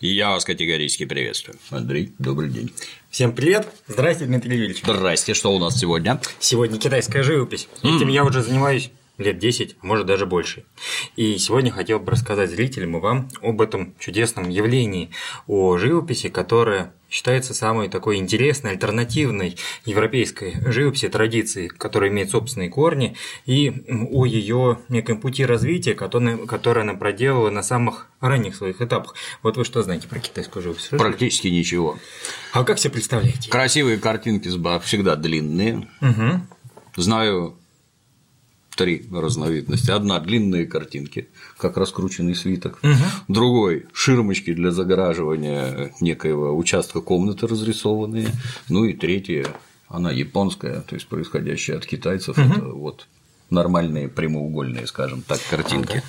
Я вас категорически приветствую. Андрей, добрый день. Всем привет! Здрасте, Дмитрий Юрьевич. Здрасте, что у нас сегодня? Сегодня китайская живопись. Этим я уже занимаюсь лет 10, а может даже больше. И сегодня хотел бы рассказать зрителям и вам об этом чудесном явлении, о живописи, которая считается самой такой интересной, альтернативной европейской живописи традиции, которая имеет собственные корни, и о ее неком пути развития, которое она проделала на самых ранних своих этапах. Вот вы что знаете про китайскую живопись? Практически ничего. А как себе представляете? Красивые картинки всегда длинные. Угу. Знаю три разновидности. Одна – длинные картинки, как раскрученный свиток. Угу. Другой – ширмочки для загораживания некоего участка комнаты разрисованные. Ну и третья – она японская, то есть происходящая от китайцев. Угу. Это вот нормальные прямоугольные, скажем так, картинки.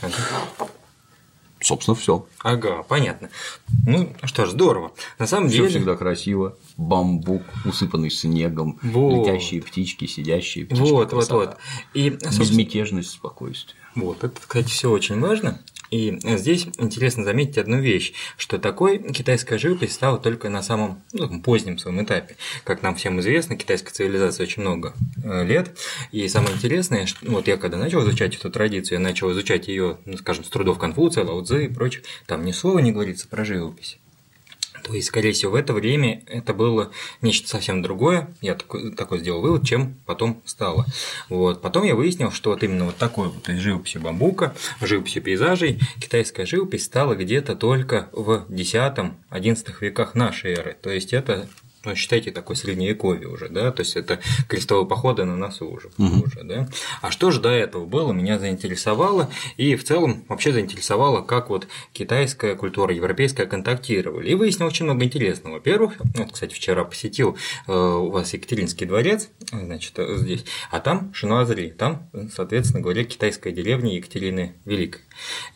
Собственно, все. Ага, понятно. Ну что ж, здорово. На самом Все деле. всегда красиво. Бамбук, усыпанный снегом, Вот. летящие птички, сидящие птички. Вот, вот, красота. вот. И, собственно, Безмятежность, спокойствие. Вот, это, кстати, все очень важно. И здесь интересно заметить одну вещь, что такой китайская живопись стала только на самом ну, позднем своем этапе. Как нам всем известно, китайская цивилизация очень много э, лет. И самое интересное, что вот я когда начал изучать эту традицию, я начал изучать ее, ну, скажем, с трудов Конфуция, Лао и прочих, там ни слова не говорится про живопись. То есть, скорее всего, в это время это было нечто совсем другое, я такой, такой сделал вывод, чем потом стало. Вот. Потом я выяснил, что вот именно вот такой вот живописи бамбука, живописи пейзажей, китайская живопись стала где-то только в X-XI веках нашей эры. То есть, это ну, считайте, такое средневековье уже, да, то есть это крестовые походы на носу уже, Мгм. уже, да. А что же до этого было, меня заинтересовало, и в целом вообще заинтересовало, как вот китайская культура, европейская контактировали. И выяснил очень много интересного. Во-первых, вот, кстати, вчера посетил э, у вас Екатеринский дворец, значит, э, здесь, а там Шинуазри, там, соответственно говоря, китайская деревня Екатерины Великой.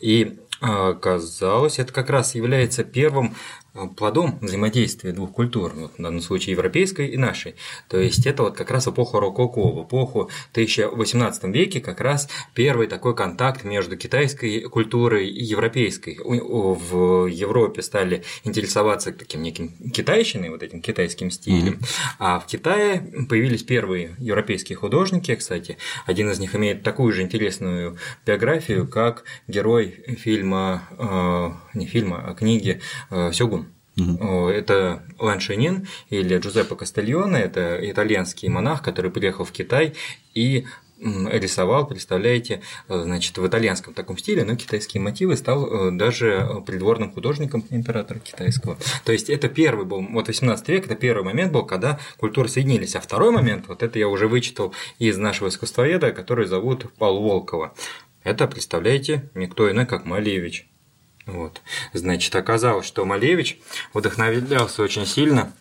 И э, оказалось, это как раз является первым э, плодом взаимодействия двух культур, вот в данном случае европейской и нашей. То есть это вот как раз эпоха рококо, в эпоху 1018 веке как раз первый такой контакт между китайской культурой и европейской. В Европе стали интересоваться таким неким китайщиной, вот этим китайским стилем, а в Китае появились первые европейские художники, кстати, один из них имеет такую же интересную биографию, как герой фильма, э, не фильма, а книги э, Сёгун. О, Это Лан Шинин или Джузеппе Кастельоне, это итальянский монах, который приехал в Китай и рисовал, представляете, э, значит, в итальянском таком стиле, но китайские мотивы стал э, даже придворным художником императора китайского. То есть это первый был, вот 18 век, это первый момент был, когда культуры соединились. А второй момент, вот это я уже вычитал из нашего искусствоведа, который зовут Павел Волкова. Это, представляете, никто иной, как Малевич. Вот. Значит, оказалось, что Малевич вдохновлялся очень сильно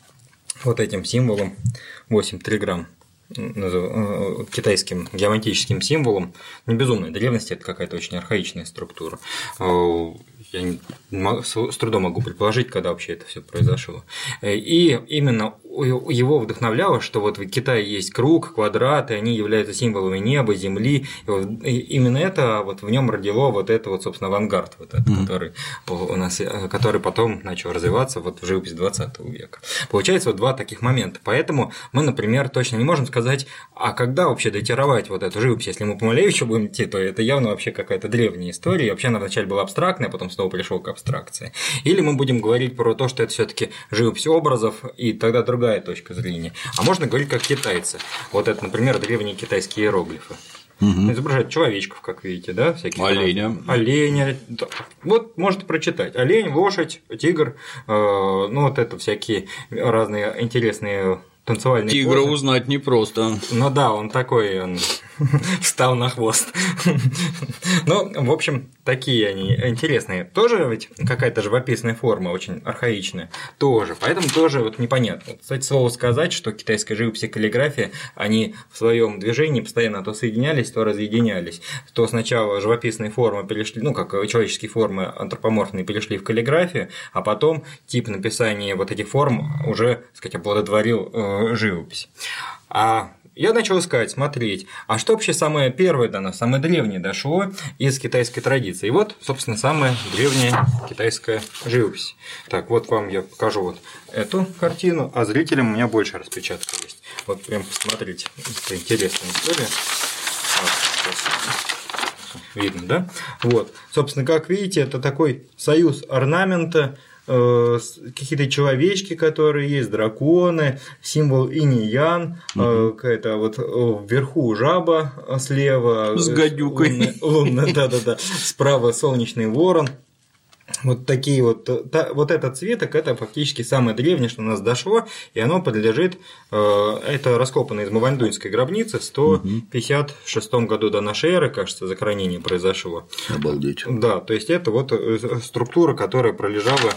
вот этим символом 8 триграмм назов- э, китайским геометрическим символом, не безумной древности, это какая-то очень архаичная структура. Э, Я с трудом могу предположить, когда вообще это все произошло. Э, И именно его вдохновляло, что вот в Китае есть круг, квадрат, и они являются символами неба, земли. И вот и именно это вот в нем родило вот это вот, собственно, авангард, вот этот, который у нас, э, который потом начал развиваться вот в живопись 20 века. Получается вот два таких момента. Поэтому мы, например, точно не можем сказать, а когда вообще датировать вот эту живопись, если мы по Малевичу будем идти, то это явно вообще какая-то древняя история. И вообще она вначале была абстрактная, потом снова пришел к абстракции. Или мы будем говорить про то, что это все-таки живопись образов, и тогда другая точка зрения. А можно говорить как китайцы. Вот это, например, древние китайские иероглифы. Изображают человечков, как видите, да, всяких Оленя. Оленя. да. Вот можете прочитать. Олень, лошадь, тигр, э, ну вот это всякие разные интересные танцевальные Тигра позы. узнать непросто. Ну да, он такой, он встал на хвост. Ну, в общем, такие они интересные. Тоже ведь какая-то живописная форма, очень архаичная. Тоже. Поэтому тоже вот непонятно. Кстати, слово сказать, что китайская живопись и каллиграфия, они в своем движении постоянно то соединялись, то разъединялись. То сначала живописные формы перешли, ну, как человеческие формы антропоморфные перешли в каллиграфию, а потом тип написания вот этих форм уже, так сказать, оплодотворил э, живопись. А я начал искать, смотреть, а что вообще самое первое до нас, самое древнее дошло из китайской традиции. И вот, собственно, самая древняя китайская живопись. Так, вот вам я покажу вот эту картину, а зрителям у меня больше распечатка есть. Вот прям посмотрите, это интересная история. Вот, видно, да? Вот, собственно, как видите, это такой союз орнамента Э, какие-то человечки, которые есть, драконы, символ инь-ян, угу. какая-то вот э, вверху жаба слева. С гадюкой. Лунная, да-да-да. Справа солнечный ворон. Вот такие вот, та, вот этот цветок, это фактически самое древнее, что у нас дошло, и оно подлежит, э, это раскопано из Мавандунской границы в 156 году до нашей эры, кажется, захоронение произошло. Обалдеть. Да, то есть это вот э, структура, которая пролежала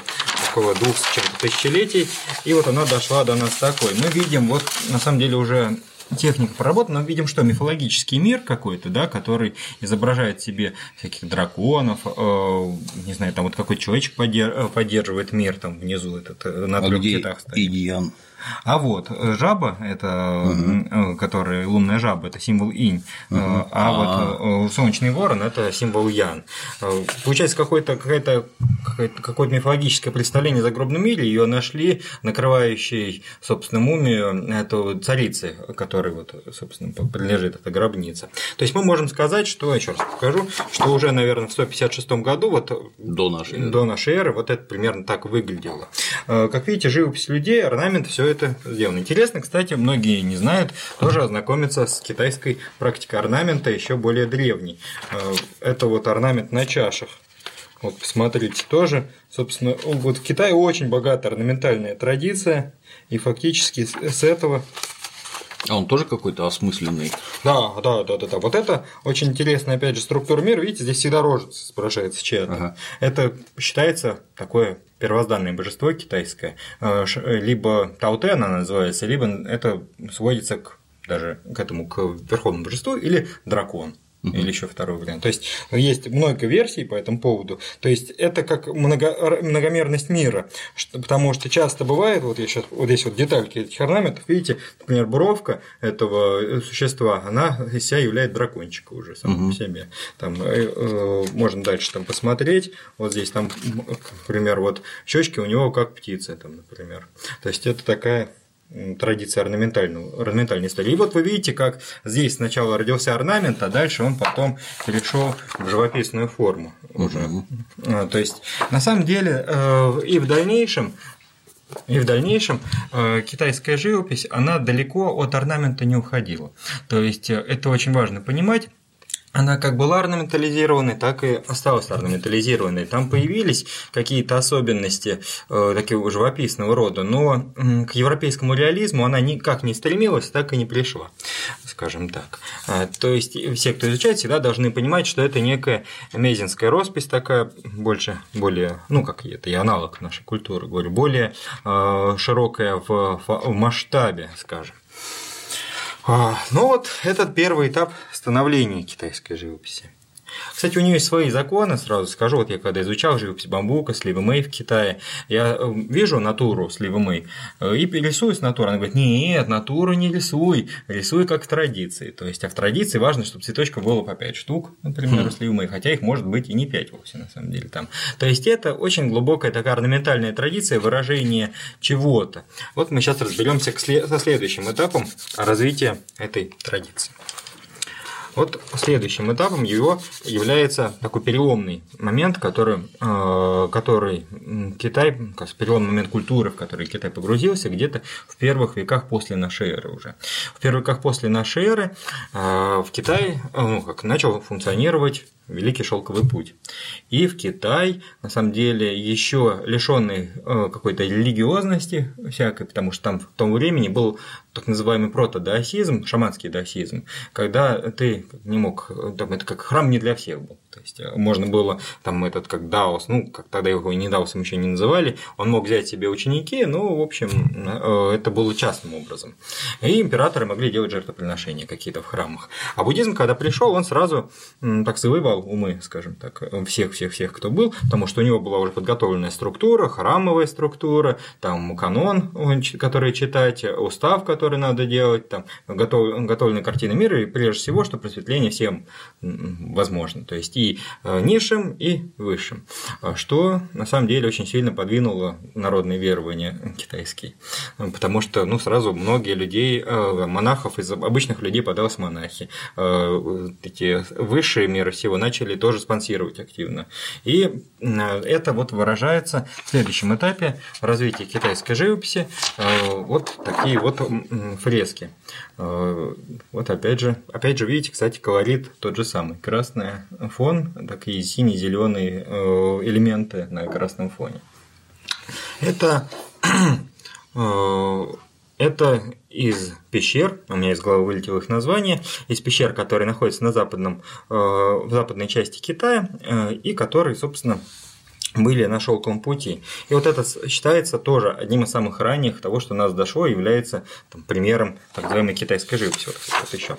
около двух с чем-то тысячелетий, и вот она дошла до нас такой. Мы видим вот на самом деле уже техника проработана, мы видим, что мифологический мир какой-то, да, который изображает себе всяких драконов, э, не знаю, там вот какой человечек поддерживает мир там внизу этот э, на а трех китах стоит. Идиан. А вот э, жаба, это, угу. которая лунная жаба, это символ инь, угу. а, а вот солнечный ворон это символ ян. Получается какое-то какое-то какое мифологическое представление о загробном мире, ее нашли накрывающей, собственно, мумию эту царицы, которой вот, собственно, принадлежит эта гробница. То есть мы можем сказать, что, еще раз покажу, что уже, наверное, в 156 году, вот до нашей, до нашей эры, вот это примерно так выглядело. Как видите, живопись людей, орнамент, все это сделано. Интересно, кстати, многие не знают, тоже ознакомиться с китайской практикой орнамента еще более древней. Э, это вот орнамент на чашах. Вот посмотрите тоже. Собственно, вот в Китае очень богатая орнаментальная традиция, и фактически с этого а он тоже какой-то осмысленный. Да, да, да, да, да. Вот это очень интересная, опять же, структура мира. Видите, здесь всегда рожица изображается чья-то. Ага. Это считается такое первозданное божество китайское, э, либо Таоте она называется, либо это сводится к даже к этому к верховному божеству или дракон. Угу. Или еще второй вариант. То есть есть много версий по этому поводу. То есть это как много, многомерность мира. Потому что часто бывает, вот я сейчас вот здесь вот детальки этих орнаментов, видите, например, бровка этого существа, она из себя является дракончика уже сама угу. по себе. Там э, э, можно дальше там посмотреть. Вот здесь там, например, вот щечки у него как птица, там, например. То есть это такая традиции орнаментальной истории. И вот вы видите, как здесь сначала родился орнамент, а дальше он потом перешел в живописную форму уже. Угу. То есть, на самом деле, э, и в дальнейшем и в дальнейшем э, китайская живопись, она далеко от орнамента не уходила. То есть э, это очень важно понимать она как была орнаментализированной, так и осталась орнаментализированной. Там появились какие-то особенности э, такого живописного рода, но э, к европейскому реализму она никак не стремилась, так и не пришла, скажем так. А, то есть все, кто изучает, всегда должны понимать, что это некая мезинская роспись такая, больше, более, ну как это, я аналог нашей культуры, говорю, более э, широкая в, в масштабе, скажем. А, ну вот этот первый этап становления китайской живописи. Кстати, у нее есть свои законы, сразу скажу. Вот я когда изучал живопись бамбука, сливы Мэй в Китае, я э, вижу натуру сливы Мэй э, и рисую с натуры. Она говорит, нет, натуру не рисуй, рисуй как в традиции. То есть, а в традиции важно, чтобы цветочков было по 5 штук, например, у сливы Мэй, хотя их может быть и не 5 вовсе, на самом деле. Там. То есть, это очень глубокая такая орнаментальная традиция выражения чего-то. Вот мы сейчас разберемся со следующим этапом развития этой традиции. Вот следующим этапом его является такой переломный момент, который, э, который Китай, переломный момент культуры, в который Китай погрузился где-то в первых веках после нашей эры уже. В первых веках после нашей эры э, в Китае ну, как, начал функционировать Великий шелковый путь. И в Китай, на самом деле, еще лишенный э, какой-то религиозности всякой, потому что там в том времени был так называемый протодаосизм, шаманский даосизм, когда ты не мог, там, это как храм не для всех был То есть можно было там этот как Даос, ну, как тогда его не Даосом еще не называли, он мог взять себе ученики, ну, в общем, это было частным образом. И императоры могли делать жертвоприношения какие-то в храмах. А буддизм, когда пришел, он сразу так завоевал умы, скажем так, всех-всех-всех, кто был, потому что у него была уже подготовленная структура, храмовая структура, там канон, который читать, устав, который надо делать, там готов, готовленная картина мира, и прежде всего, что просветление всем возможно, то есть и э, низшим, и высшим, что на самом деле очень сильно подвинуло народные верования китайские, потому что ну, сразу многие людей, э, монахов из обычных людей подалось монахи, э, эти высшие миры всего начали тоже спонсировать активно. И это вот выражается в следующем этапе развития китайской живописи, вот такие вот фрески. Вот опять же, опять же, видите, кстати, колорит тот же самый. Красный фон, такие сине-зеленые элементы на красном фоне. Это это из пещер, у меня из головы вылетело их название, из пещер, которые находятся на западном, э, в западной части Китая, э, и которые, собственно, были на шелковом пути. И вот это считается тоже одним из самых ранних того, что нас дошло, является там, примером так называемой китайской живописи. Вот, вот еще.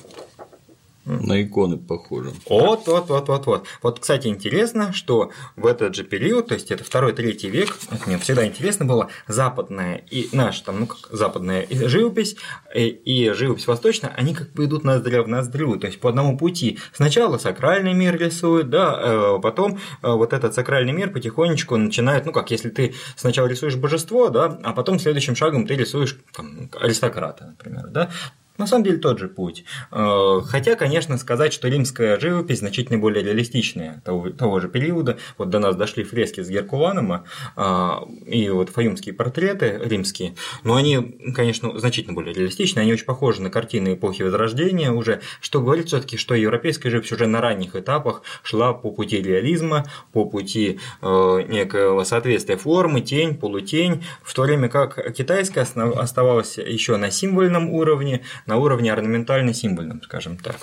На иконы похоже. Вот, вот, вот, вот, вот. Вот, кстати, интересно, что в этот же период, то есть это второй-третий век, мне всегда интересно было, западная и наша, там, ну как западная живопись и, и живопись восточная, они как бы идут ноздря в ноздрю, то есть по одному пути. Сначала сакральный мир рисуют, да, э, потом э, вот этот сакральный мир потихонечку начинает, ну как, если ты сначала рисуешь божество, да, а потом следующим шагом ты рисуешь там, аристократа, например, да, на самом деле тот же путь. Э, хотя, конечно, сказать, что римская живопись значительно более реалистичная того, того же периода. Вот до нас дошли фрески с Геркуланома э, и вот фаюмские портреты римские. Но они, конечно, значительно более реалистичны. Они очень похожи на картины эпохи Возрождения уже, что говорит все таки что европейская живопись уже на ранних этапах шла по пути реализма, по пути э, некого соответствия формы, тень, полутень, в то время как китайская оставалась еще на символьном уровне, на уровне орнаментально-символьном, скажем так.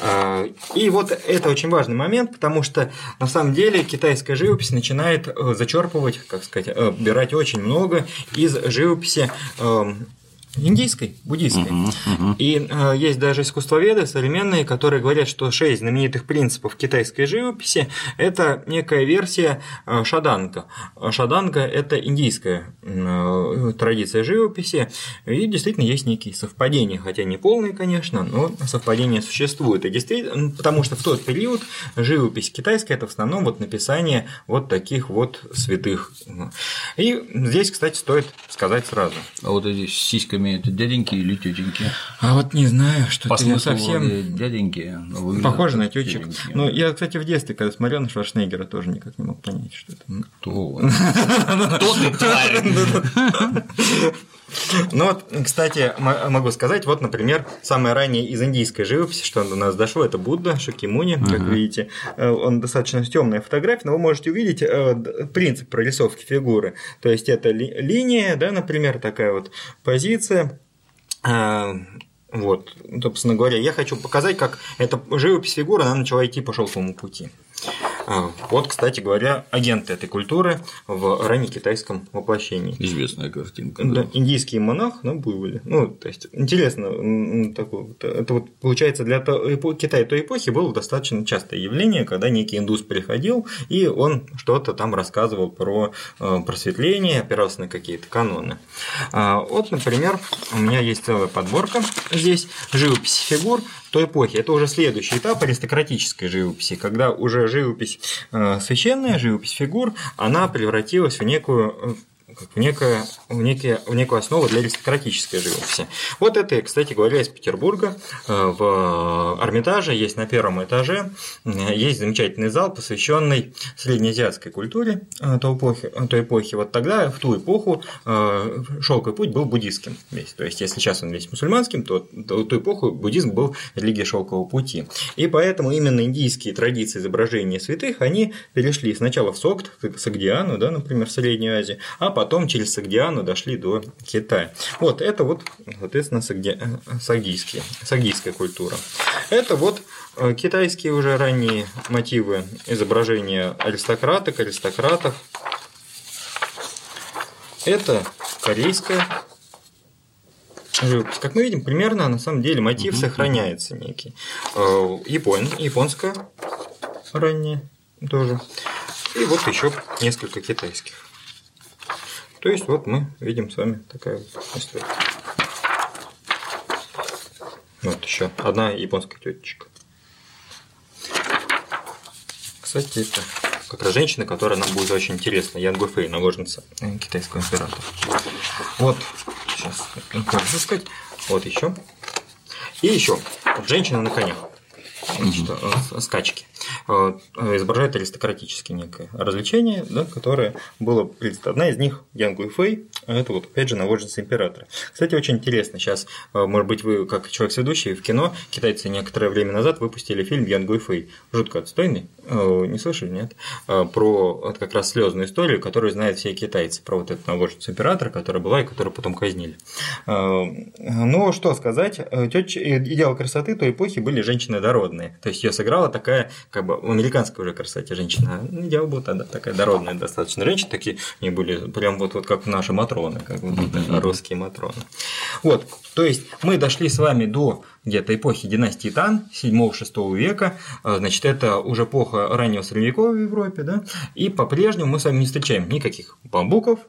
А, и вот это очень важный момент, потому что на самом деле китайская живопись начинает э, зачерпывать, как сказать, э, брать очень много из живописи эм, индийской, буддийской. Uh-huh, uh-huh. И э, есть даже искусствоведы современные, которые говорят, что шесть знаменитых принципов китайской живописи – это некая версия э, шаданга. Шаданга – это индийская э, традиция живописи, и действительно есть некие совпадения, хотя не полные, конечно, но совпадения существуют. И действительно, потому что в тот период живопись китайская – это в основном вот написание вот таких вот святых. И здесь, кстати, стоит сказать сразу. А вот эти сиськами дяденьками это дяденьки или тетеньки? А вот не знаю, что По ты совсем дяденьки. Похоже на тетечек. Ну, я, кстати, в детстве, когда смотрел на Шварценеггера, тоже никак не мог понять, что это. Кто? Кто ты, тварь? Ну вот, кстати, могу сказать, вот, например, самое раннее из индийской живописи, что до нас дошло, это Будда Шакимуни, как uh-huh. видите. Э, он достаточно темная фотография, но вы можете увидеть э, принцип прорисовки фигуры. То есть это ли, линия, да, например, такая вот позиция. Э, вот, собственно говоря, я хочу показать, как эта живопись фигуры, она начала идти по шелковому пути. А, вот, кстати говоря, агенты этой культуры в раннекитайском воплощении. Известная картинка. Да, индийский монах на буйволе. Ну, то есть, интересно, такое, это вот получается для Китая той эпохи было достаточно частое явление, когда некий индус приходил, и он что-то там рассказывал про э, просветление, опирался на какие-то каноны. А, вот, например, у меня есть целая подборка здесь живопись фигур, той эпохи. Это уже следующий этап аристократической живописи, когда уже живопись э, священная, живопись фигур, она превратилась в некую э, некое, в, некие, в некую основу для аристократической живописи. Вот это, кстати говоря, из Петербурга. Э, в Эрмитаже есть на первом этаже есть замечательный зал, посвященный среднеазиатской культуре э, той эпохи. Той эпохи. Вот тогда, в ту эпоху, э, шелковый путь был буддийским весь. То есть, если сейчас он весь мусульманским, то в ту эпоху буддизм был религией шелкового пути. И поэтому именно индийские традиции изображения святых, они перешли сначала в Сокт, Сагдиану, да, например, в Среднюю Азию, а потом через Сагдиану дошли до Китая. Вот это вот, соответственно, сагди... сагдийские, сагдийская культура. Это вот э, китайские уже ранние мотивы изображения аристократок, аристократов. Это корейская живопись. Как мы видим, примерно на самом деле мотив угу. сохраняется некий. Э, Япон, японская ранняя тоже. И вот еще несколько китайских. То есть вот мы видим с вами такая вот история. Вот еще одна японская тетечка. Кстати, это как раз женщина, которая нам будет очень интересна. Ян Гуфей, наложница китайского императора. Вот, сейчас, сказать. Вот еще. И еще. Женщина на конях. Mm скачки. Э, изображает аристократическое некое развлечение, да, которое было одна из них Ян Гуйфэй, а это вот опять же наложница императора. Кстати, очень интересно, сейчас, э, может быть, вы как человек сведущий в кино, китайцы некоторое время назад выпустили фильм Ян Гуйфэй, жутко отстойный, не слышали, нет? Про вот как раз слезную историю, которую знают все китайцы, про вот эту наложницу императора, которая была и которую потом казнили. Ну, что сказать, идеал красоты той эпохи были женщины дородные, то есть ее сыграла такая как бы американская уже красоте женщина. Ну, идеал был тогда такая дородная достаточно женщина, такие они были прям вот, вот как наши матроны, как вот русские матроны. Вот, то есть мы дошли с вами до где-то эпохи династии Тан, 7-6 века, а, значит, это уже эпоха раннего средневековья в Европе, да, и по-прежнему мы с вами не встречаем никаких бамбуков,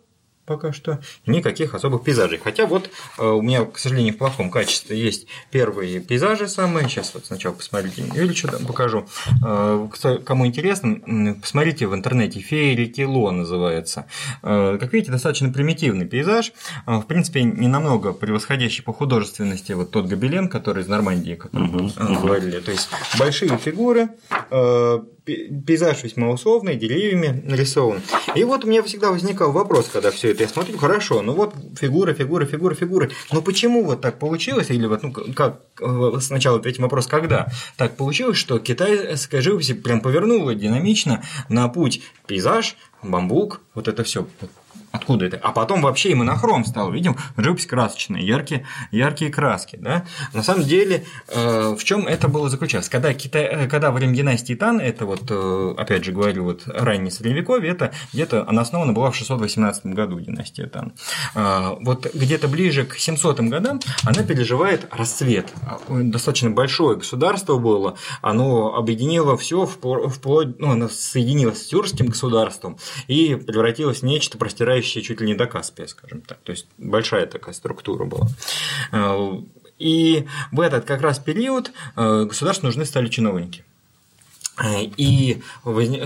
пока что, никаких особых пейзажей. Хотя вот э, у меня, к сожалению, в плохом качестве есть первые пейзажи самые. Сейчас вот сначала посмотрите, Юрьевичу покажу. Э, кому интересно, посмотрите в интернете «Феи реки Ло» называется. Э, как видите, достаточно примитивный пейзаж. В принципе, не намного превосходящий по художественности вот тот гобелен, который из Нормандии, который угу, говорили. То есть большие фигуры, пейзаж весьма условный, деревьями нарисован. И вот у меня всегда возникал вопрос, когда все это я смотрю, хорошо, ну вот фигура, фигура, фигура, фигуры. Но почему вот так получилось, или вот, ну, как э, сначала ответим вопрос, когда так получилось, что китайская живопись прям повернула динамично на путь пейзаж, бамбук, вот это все Откуда это? А потом вообще и монохром стал, видим, живопись красочная, яркие, яркие краски. Да? На самом деле, э, в чем это было заключалось? Когда, Китай, э, когда время династии Тан, это вот, э, опять же говорю, вот раннее средневековье, это где-то она основана была в 618 году, династия Тан. Вот где-то ближе к 700 годам она переживает расцвет. Достаточно большое государство было, оно объединило все вплоть, ну, оно соединилось с тюркским государством и превратилось в нечто простирающее доходящая чуть ли не до Каспия, скажем так. То есть большая такая структура была. Э, и в этот как раз период э, государству нужны стали чиновники. Э, и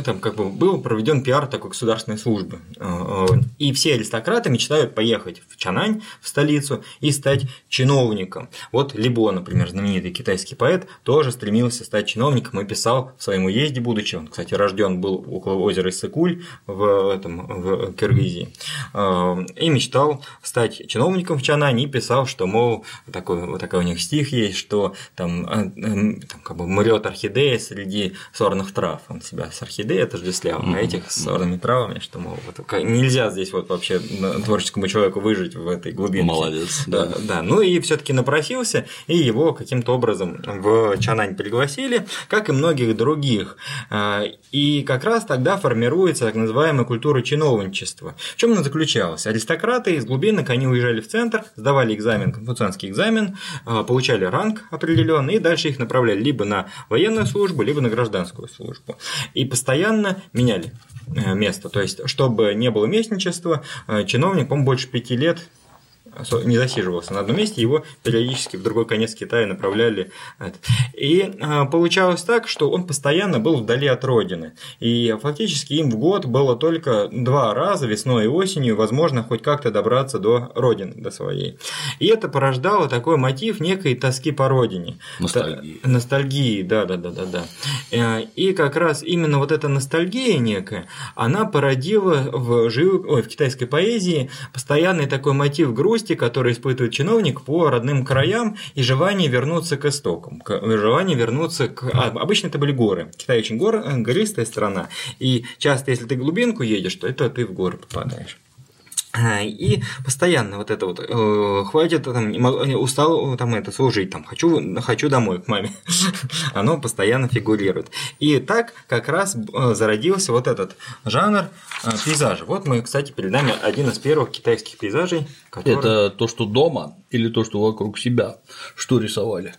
там как бы был проведен пиар такой государственной службы. Э, э, и все аристократы мечтают поехать в Чанань, в столицу, и стать чиновником. Вот Либо, например, знаменитый китайский поэт, тоже стремился стать чиновником и писал в своем уезде, будучи, он, кстати, рожден был около озера Иссыкуль в, этом, в Киргизии, и мечтал стать чиновником в Чанане и писал, что, мол, такой, вот такой у них стих есть, что там, там как бы мрет орхидея среди сорных трав. Он себя с орхидеей отождествлял, mm-hmm. а этих с сорными травами, что, мол, вот, нельзя здесь вот вообще творческому человеку выжить в этой глубине. Молодец. Да, да. да. Ну и все таки напросился, и его каким-то образом в Чанань пригласили, как и многих других. А, и как раз тогда формируется так называемая культура чиновничества. В чем она заключалась? Аристократы из глубинок, они уезжали в центр, сдавали экзамен, конфуцианский экзамен, а, получали ранг определенный, и дальше их направляли либо на военную службу, либо на гражданскую гражданскую службу. И постоянно меняли э, место. То есть, чтобы не было местничества, э, чиновник, по больше пяти лет не засиживался на одном месте, его периодически в другой конец Китая направляли. И а, получалось так, что он постоянно был вдали от родины. И фактически им в год было только два раза, весной и осенью, возможно, хоть как-то добраться до родины, до своей. И это порождало такой мотив некой тоски по родине. Ностальгии. Ностальгии, да, да, да, да, да. Э, и как раз именно вот эта ностальгия некая, она породила в, жив... Ой, в китайской поэзии постоянный такой мотив грусти, грусти, который испытывает чиновник по родным краям и желание вернуться к истокам, к, желание вернуться к... А, обычно это были горы. Китай очень гор, гористая страна, и часто, если ты глубинку едешь, то это ты в горы попадаешь. И постоянно вот это вот э, хватит там устал там это служить там хочу хочу домой к маме. Оно постоянно фигурирует. И так как раз э, зародился вот этот жанр э, пейзажа вот мы кстати перед нами один из первых китайских пейзажей который... это то что дома или то что вокруг себя что рисовали?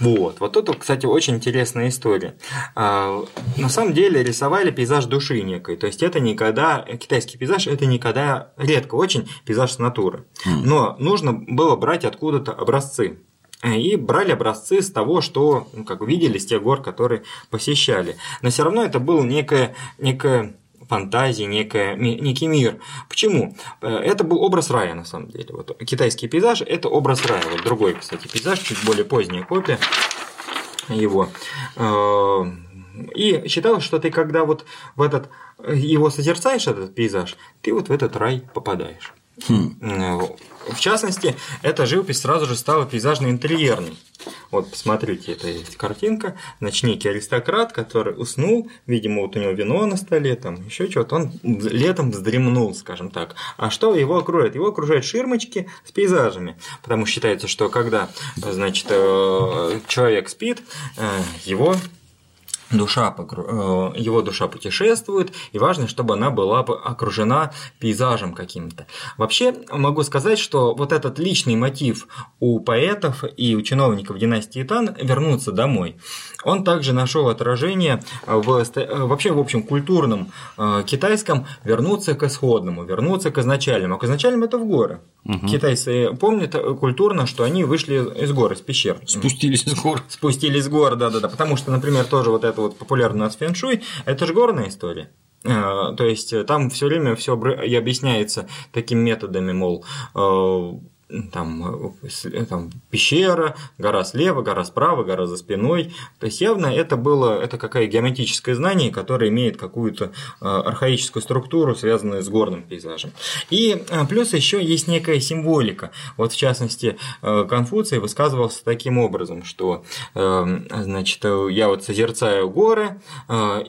Вот, вот это, кстати, очень интересная история. А, на самом деле рисовали пейзаж души некой, то есть это никогда, китайский пейзаж, это никогда редко очень пейзаж с натуры. Но нужно было брать откуда-то образцы. И брали образцы с того, что, ну, как видели, с тех гор, которые посещали. Но все равно это было некое, некое фантазии, некая, некий мир. Почему? Э, это был образ рая, на самом деле. Вот китайский пейзаж – это образ рая. Вот другой, кстати, пейзаж, чуть более поздняя копия его. Э, и считалось, что ты когда вот в этот его созерцаешь, этот пейзаж, ты вот в этот рай попадаешь. Хм. В частности, эта живопись сразу же стала пейзажно-интерьерной. Вот, посмотрите, это есть картинка. Значит, некий аристократ, который уснул, видимо, вот у него вино на столе, там еще что-то, он летом вздремнул, скажем так. А что его окружает? Его окружают ширмочки с пейзажами, потому что считается, что когда, значит, э, человек спит, э, его душа, э, его душа путешествует, и важно, чтобы она была окружена пейзажем каким-то. Вообще могу сказать, что вот этот личный мотив у поэтов и у чиновников династии Тан вернуться домой, он также нашел отражение в, э, вообще в общем культурном э, китайском вернуться к исходному, вернуться к изначальному. А к изначальному это в горы. Угу. Китайцы помнят культурно, что они вышли из гор, из пещер. Спустились из гор. Спустились с гор, да-да-да. Потому что, например, тоже вот это вот популярное у нас фэншуй, это же горная история. Э, то есть там все время все и объясняется такими методами, мол, там, э, там пещера, гора слева, гора справа, гора за спиной. То есть явно это было, это какая геометрическое знание, которое имеет какую-то э, архаическую структуру, связанную с горным пейзажем. И э, плюс еще есть некая символика. Вот в частности, Конфуций высказывался таким образом, что значит, я вот созерцаю горы,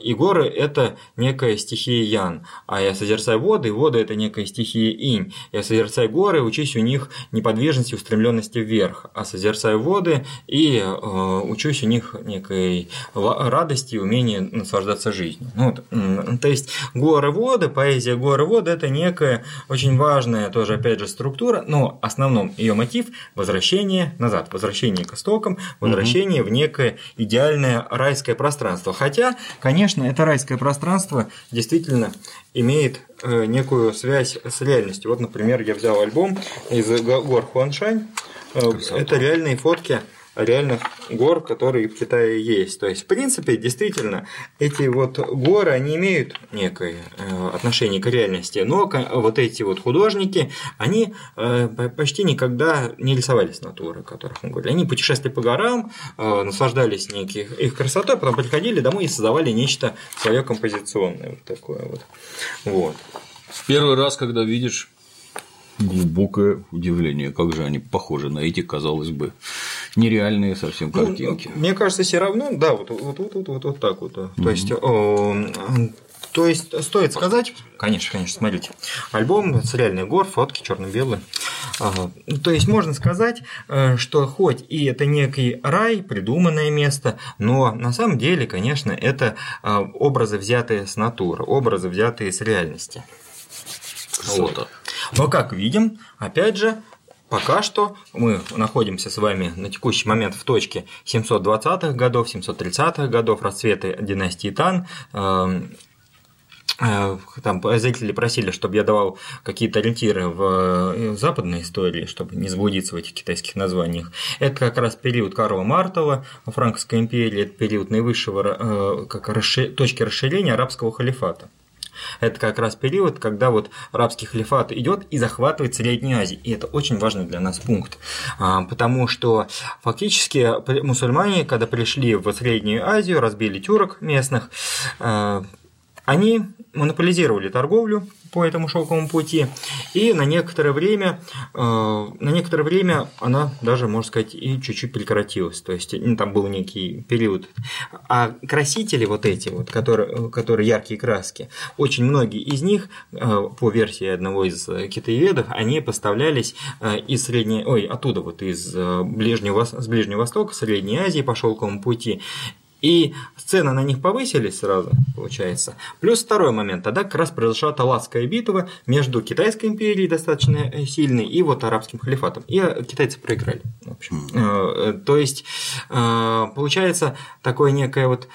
и горы это некая стихия Ян, а я созерцаю воды, и воды это некая стихия Инь. Я созерцаю горы, учусь у них неподвижности, устремленности вверх, а созерцаю воды и э, учусь у них некой радости умении наслаждаться жизнью. Ну, вот, то есть горы воды, поэзия горы воды – это некая очень важная тоже, опять же, структура, но основном ее мотив – возвращение назад, возвращение к истокам, возвращение угу. в некое идеальное райское пространство. Хотя, конечно, это райское пространство действительно имеет э, некую связь с реальностью. Вот, например, я взял альбом из гор Хуаншань. Э, это реальные фотки реальных гор, которые в Китае есть. То есть, в принципе, действительно, эти вот горы, они имеют некое э, отношение к реальности, но вот эти вот художники, они э, почти никогда не рисовали с натуры, о которых мы говорили. Они путешествовали по горам, э, наслаждались неких их красотой, потом приходили домой и создавали нечто свое композиционное, вот такое вот. вот. Первый раз, когда видишь глубокое удивление, как же они похожи на эти, казалось бы, нереальные совсем ну, картинки. Ну, мне кажется, все равно, да, вот, вот, вот, вот, вот, вот так вот. Mm-hmm. То есть, о, то есть стоит сказать, конечно, конечно, смотрите, альбом с реальных гор, фотки черно-белые. То есть можно сказать, э, что хоть и это некий рай, придуманное место, но на самом деле, конечно, это а, образы, взятые с натуры, образы, взятые с реальности. Вот. Но как видим, опять же, Пока что мы находимся с вами на текущий момент в точке 720-х годов, 730-х годов расцвета династии Тан. Эм, э, там зрители просили, чтобы я давал какие-то ориентиры в э, западной истории, чтобы не заблудиться в этих китайских названиях. Это как раз период Карла Мартова Франкской империи, это период наивысшего э, как расшир... точки расширения арабского халифата. Это как раз период, когда вот арабский халифат идет и захватывает Среднюю Азию. И это очень важный для нас пункт. А, потому что фактически мусульмане, когда пришли в Среднюю Азию, разбили тюрок местных, а, они монополизировали торговлю по этому шелковому пути, и на некоторое время, э, на некоторое время она даже, можно сказать, и чуть-чуть прекратилась. То есть ну, там был некий период. А красители вот эти вот, которые, которые яркие краски, очень многие из них, э, по версии одного из китаеведов, они поставлялись э, из Средней, ой, оттуда вот из Ближнего, с Ближнего Востока, Средней Азии по шелковому пути. И цены на них повысились сразу, получается. Плюс второй момент. Тогда как раз произошла Таласская битва между Китайской империей, достаточно э, сильной, и вот арабским халифатом. И э, китайцы проиграли. В общем. Э, то есть, получается, такое некое вот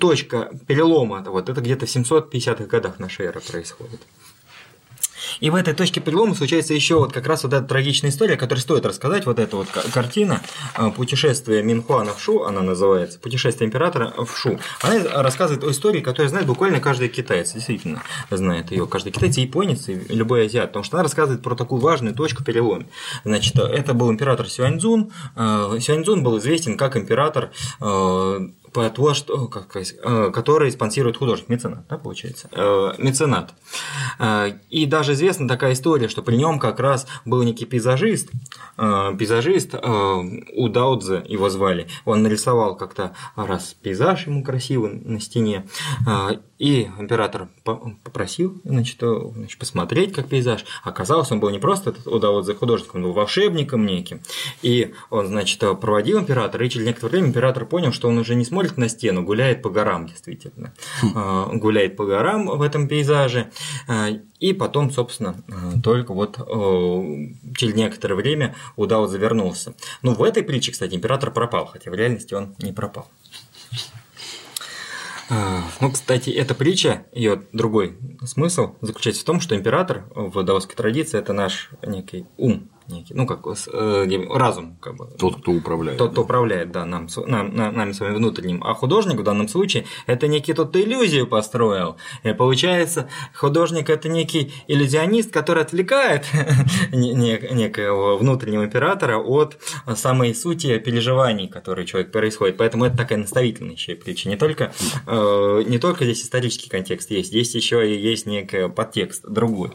точка перелома, вот это где-то в 750-х годах нашей эры происходит. И в этой точке перелома случается еще вот как раз вот эта трагичная история, которую стоит рассказать, вот эта вот картина а, «Путешествие Минхуана в Шу», она называется, «Путешествие императора в Шу». Она рассказывает о истории, которую знает буквально каждый китаец, действительно знает ее каждый китаец, и японец, и любой азиат, потому что она рассказывает про такую важную точку перелома. Значит, это был император Сюаньцзун. А, Сюаньцзун был известен как император по то, что, как э, который спонсирует художник, меценат, да, получается, э, меценат. Э, и даже известна такая история, что при нем как раз был некий пейзажист, пейзажист у Даудзе его звали, он нарисовал как-то раз пейзаж ему красивый на стене, и император попросил значит, значит, посмотреть, как пейзаж. Оказалось, он был не просто Удаодзе художник, он был волшебником неким. И он, значит, проводил императора, и через некоторое время император понял, что он уже не смотрит на стену, гуляет по горам, действительно. Хм. Гуляет по горам в этом пейзаже. А, и потом, собственно, а, только вот через некоторое время Удаодзе вернулся. Ну, в этой притче, кстати, император пропал, хотя в реальности он не пропал. А, ну, кстати, эта притча, ее другой смысл заключается в том, что император в даосской традиции – это наш некий ум, некий, ну как э, разум, как бы. Тот, кто управляет. Тот, кто управляет, да, нам, нам, нами с вами внутренним. А художник в данном случае это некий тот, кто иллюзию построил. И получается, художник это некий иллюзионист, который отвлекает некого внутреннего императора от самой сути переживаний, которые человек происходит. Поэтому это такая наставительная притча. Не только, э, не только здесь исторический контекст есть, здесь еще и есть некий подтекст другой.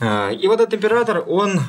Э, и вот этот император, он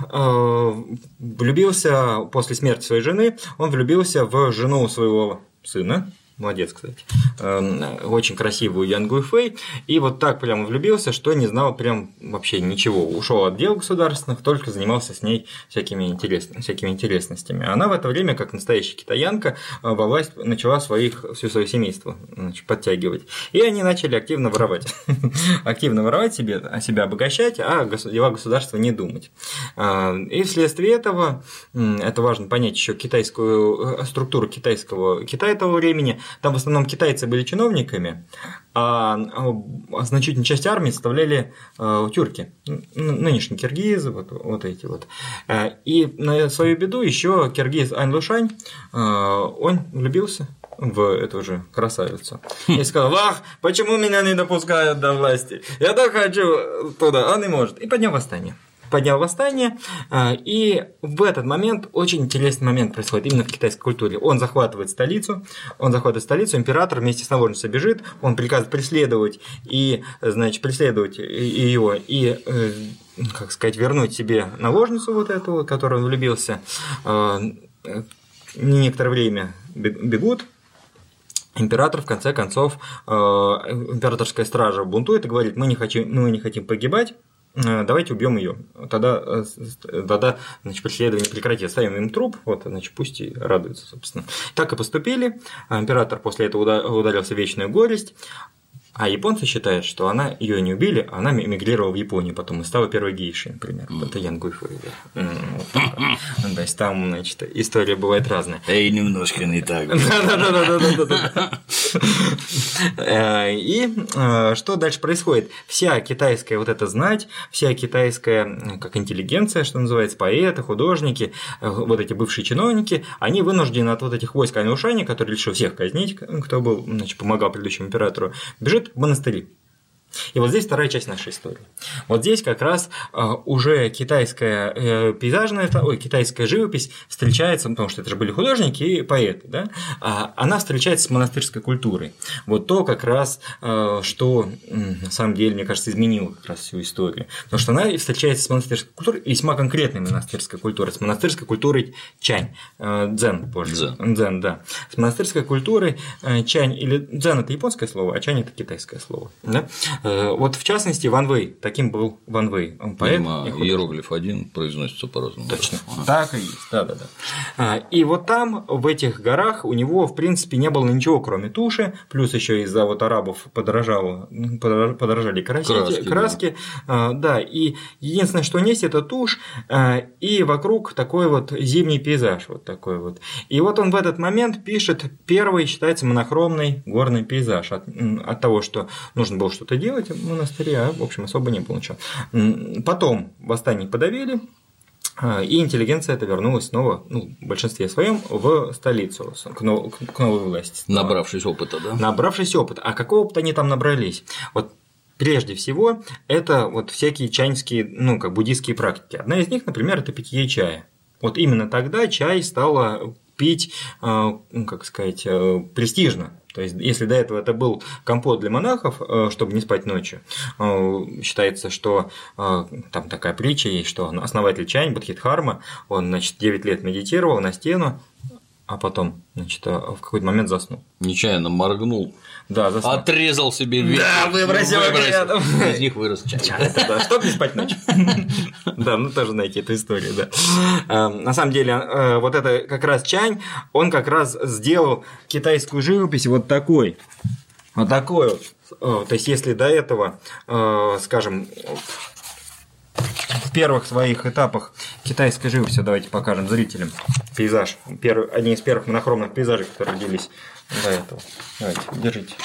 влюбился после смерти своей жены, он влюбился в жену своего сына, Молодец, кстати. Эм, очень красивую Ян Гуйфэй. И вот так прямо влюбился, что не знал прям вообще ничего. Ушел от дел государственных, только занимался с ней всякими, интересными, всякими интересностями. Она в это время, как настоящая китаянка, э, во власть начала своих, все свое семейство значит, подтягивать. И они начали активно воровать. активно воровать себе, о себя обогащать, а дела государства не думать. Э, и вследствие этого, это важно понять еще китайскую э, структуру китайского Китая того времени, там в основном китайцы были чиновниками, а, а значительную часть армии составляли а, тюрки, нынешние киргизы, вот, вот эти вот. Э, и на свою беду еще киргиз Ань Лушань, а, он влюбился в эту же красавицу. И сказал, ах, почему меня не допускают до власти? Я так хочу туда, а не может. И поднял восстание поднял восстание, а, и в этот момент очень интересный момент происходит именно в китайской культуре. Он захватывает столицу, он захватывает столицу, император вместе с наложницей бежит, он приказывает преследовать и, значит, преследовать его и э, как сказать, вернуть себе наложницу вот эту, которую он влюбился. А, некоторое время бегут, Император в конце концов, э, императорская стража бунтует и говорит, мы не хотим, мы не хотим погибать, Э, давайте убьем ее. Тогда, э, тогда значит, преследование прекратит. Оставим им труп, вот, значит, пусть и радуются, собственно. Так и поступили. Император после этого ударился в вечную горесть. А японцы считают, что она ее не убили, а она эмигрировала в Японию потом и стала первой гейшей, например. Mm. Это Ян. Mm, То есть там, значит, история бывает разная. Эй, немножко не так. Да-да-да. И э, что дальше происходит? Вся китайская вот эта знать, вся китайская как интеллигенция, что называется, поэты, художники, э, вот эти бывшие чиновники, они вынуждены от вот этих войск Анушани, которые решили всех казнить, кто был, значит, помогал предыдущему императору, бежит в монастыри. И вот здесь вторая часть нашей истории. Вот здесь как раз уже китайская пейзажная, ой, китайская живопись встречается, потому что это же были художники и поэты, да, она встречается с монастырской культурой. Вот то как раз, что на самом деле, мне кажется, изменило как раз всю историю. Потому что она встречается с монастырской культурой, весьма конкретной монастырской культурой, с монастырской культурой чань, дзен позже. Дзен. дзен, да. С монастырской культурой чань или дзен это японское слово, а чань это китайское слово. Да? Э, вот в частности Ван Вэй, таким был Ван Вэй. Он поэт. Видимо, иероглиф один произносится по-разному. Точно. Ага. Так и есть, да, да, да. И вот там, в этих горах, у него, в принципе, не было ничего, кроме туши, плюс еще из-за вот арабов подорожало, подорожали краски, краски, краски да. да, и единственное, что есть, это тушь, а, и вокруг такой вот зимний пейзаж, вот такой вот. И вот он в этот момент пишет первый, считается, монохромный горный пейзаж от, от того, что нужно было что-то делать в монастыре, а, в общем, особо не было ничего. Потом восстание подавили, а, и интеллигенция это вернулась снова, ну, в большинстве своем, в столицу, к, нов- к новой власти. Набравшись опыта, да? Набравшись опыта. А какого опыта они там набрались? Вот Прежде всего, это вот всякие чайнские, ну, как буддийские практики. Одна из них, например, это питье чая. Вот именно тогда чай стало пить, э, ну, как сказать, э, престижно. То есть, если до этого это был компот для монахов, э, чтобы не спать ночью, считается, что там такая притча есть, что основатель Чань, Бадхидхарма, он, значит, 9 лет медитировал на стену, а потом, значит, в какой-то момент заснул. Нечаянно моргнул да, заснул. Отрезал себе весь. Да, выбросил, выбросил. Из них вырос чай. Да, чтобы не спать ночью. Да, ну тоже знаете эту историю, да. Эм, на самом деле, э, вот это как раз Чань, он как раз сделал китайскую живопись вот такой. Вот такой вот. То есть, если до этого, э, скажем, в первых своих этапах китайской живописи, давайте покажем зрителям пейзаж, первый, одни из первых монохромных пейзажей, которые родились до этого. Давайте, держите.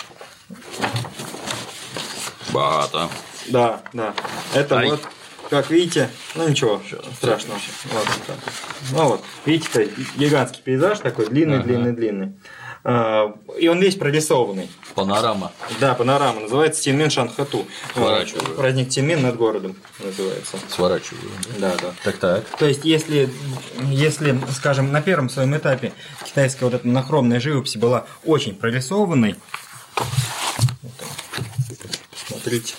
Богато. Да, да. Это Ай. вот, как видите, ну ничего Все, страшного. Вот, так. Ну вот, видите, гигантский пейзаж такой, длинный, ага. длинный, длинный. А, и он весь прорисованный. Панорама. Да, панорама. Называется Тинмен Шанхату. Сворачиваю. Праздник Тинмен над городом называется. Сворачиваю. Да, да. Так, так. То есть, если, если, скажем, на первом своем этапе китайская вот эта монохромная живопись была очень прорисованной, смотрите.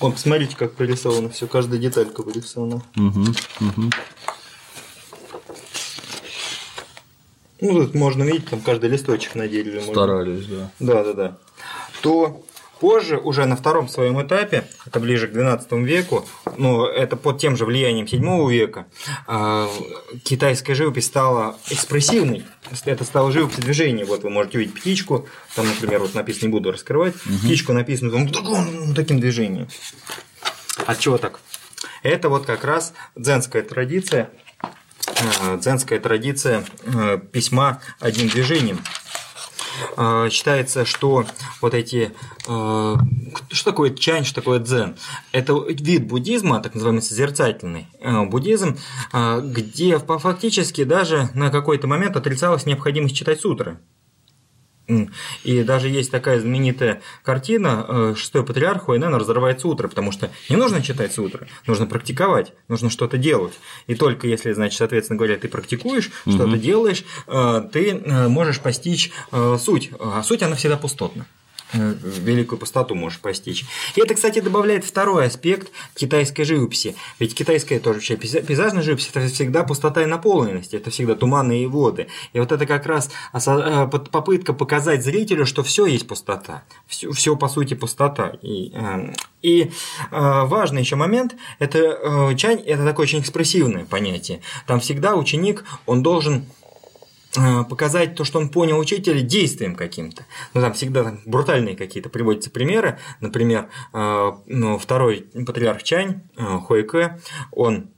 Вон, посмотрите, как прорисовано все, каждая деталька прорисована. Угу, угу. Ну, тут можно видеть, там каждый листочек на дереве. Старались, можно... да. Да, да, да. То позже, уже на втором своем этапе, это ближе к XII веку, но это под тем же влиянием VII века, а, китайская живопись стала экспрессивной. Это стало живопись движения. Вот вы можете увидеть птичку, там, например, вот написано, не буду раскрывать, угу. птичку написано там, таким, движением. От чего так? Это вот как раз дзенская традиция, дзенская традиция э, письма одним движением. Э, считается, что вот эти... Что такое чань, что такое дзен? Это вид буддизма, так называемый созерцательный буддизм, где фактически даже на какой-то момент отрицалась необходимость читать сутры. И даже есть такая знаменитая картина э, «Шестой патриарх Хуайнена разрывает сутры», потому что не нужно читать сутры, нужно практиковать, нужно что-то делать. И только если, значит, соответственно говоря, ты практикуешь, угу. что-то делаешь, э, ты э, можешь постичь суть. А суть, она всегда пустотна великую пустоту можешь постичь. И это, кстати, добавляет второй аспект китайской живописи. Ведь китайская тоже вообще пейзажная живопись – это всегда пустота и наполненность, это всегда туманы и воды. И вот это как раз э, попытка показать зрителю, что все есть пустота, все, все по сути пустота. И, эм, и э, важный еще момент – это э, чань – это такое очень экспрессивное понятие. Там всегда ученик, он должен Э, показать то, что он понял учителя действием каким-то. Ну, там всегда там, брутальные какие-то приводятся примеры. Например, э, ну, второй патриарх Чань, э, Хуэке, он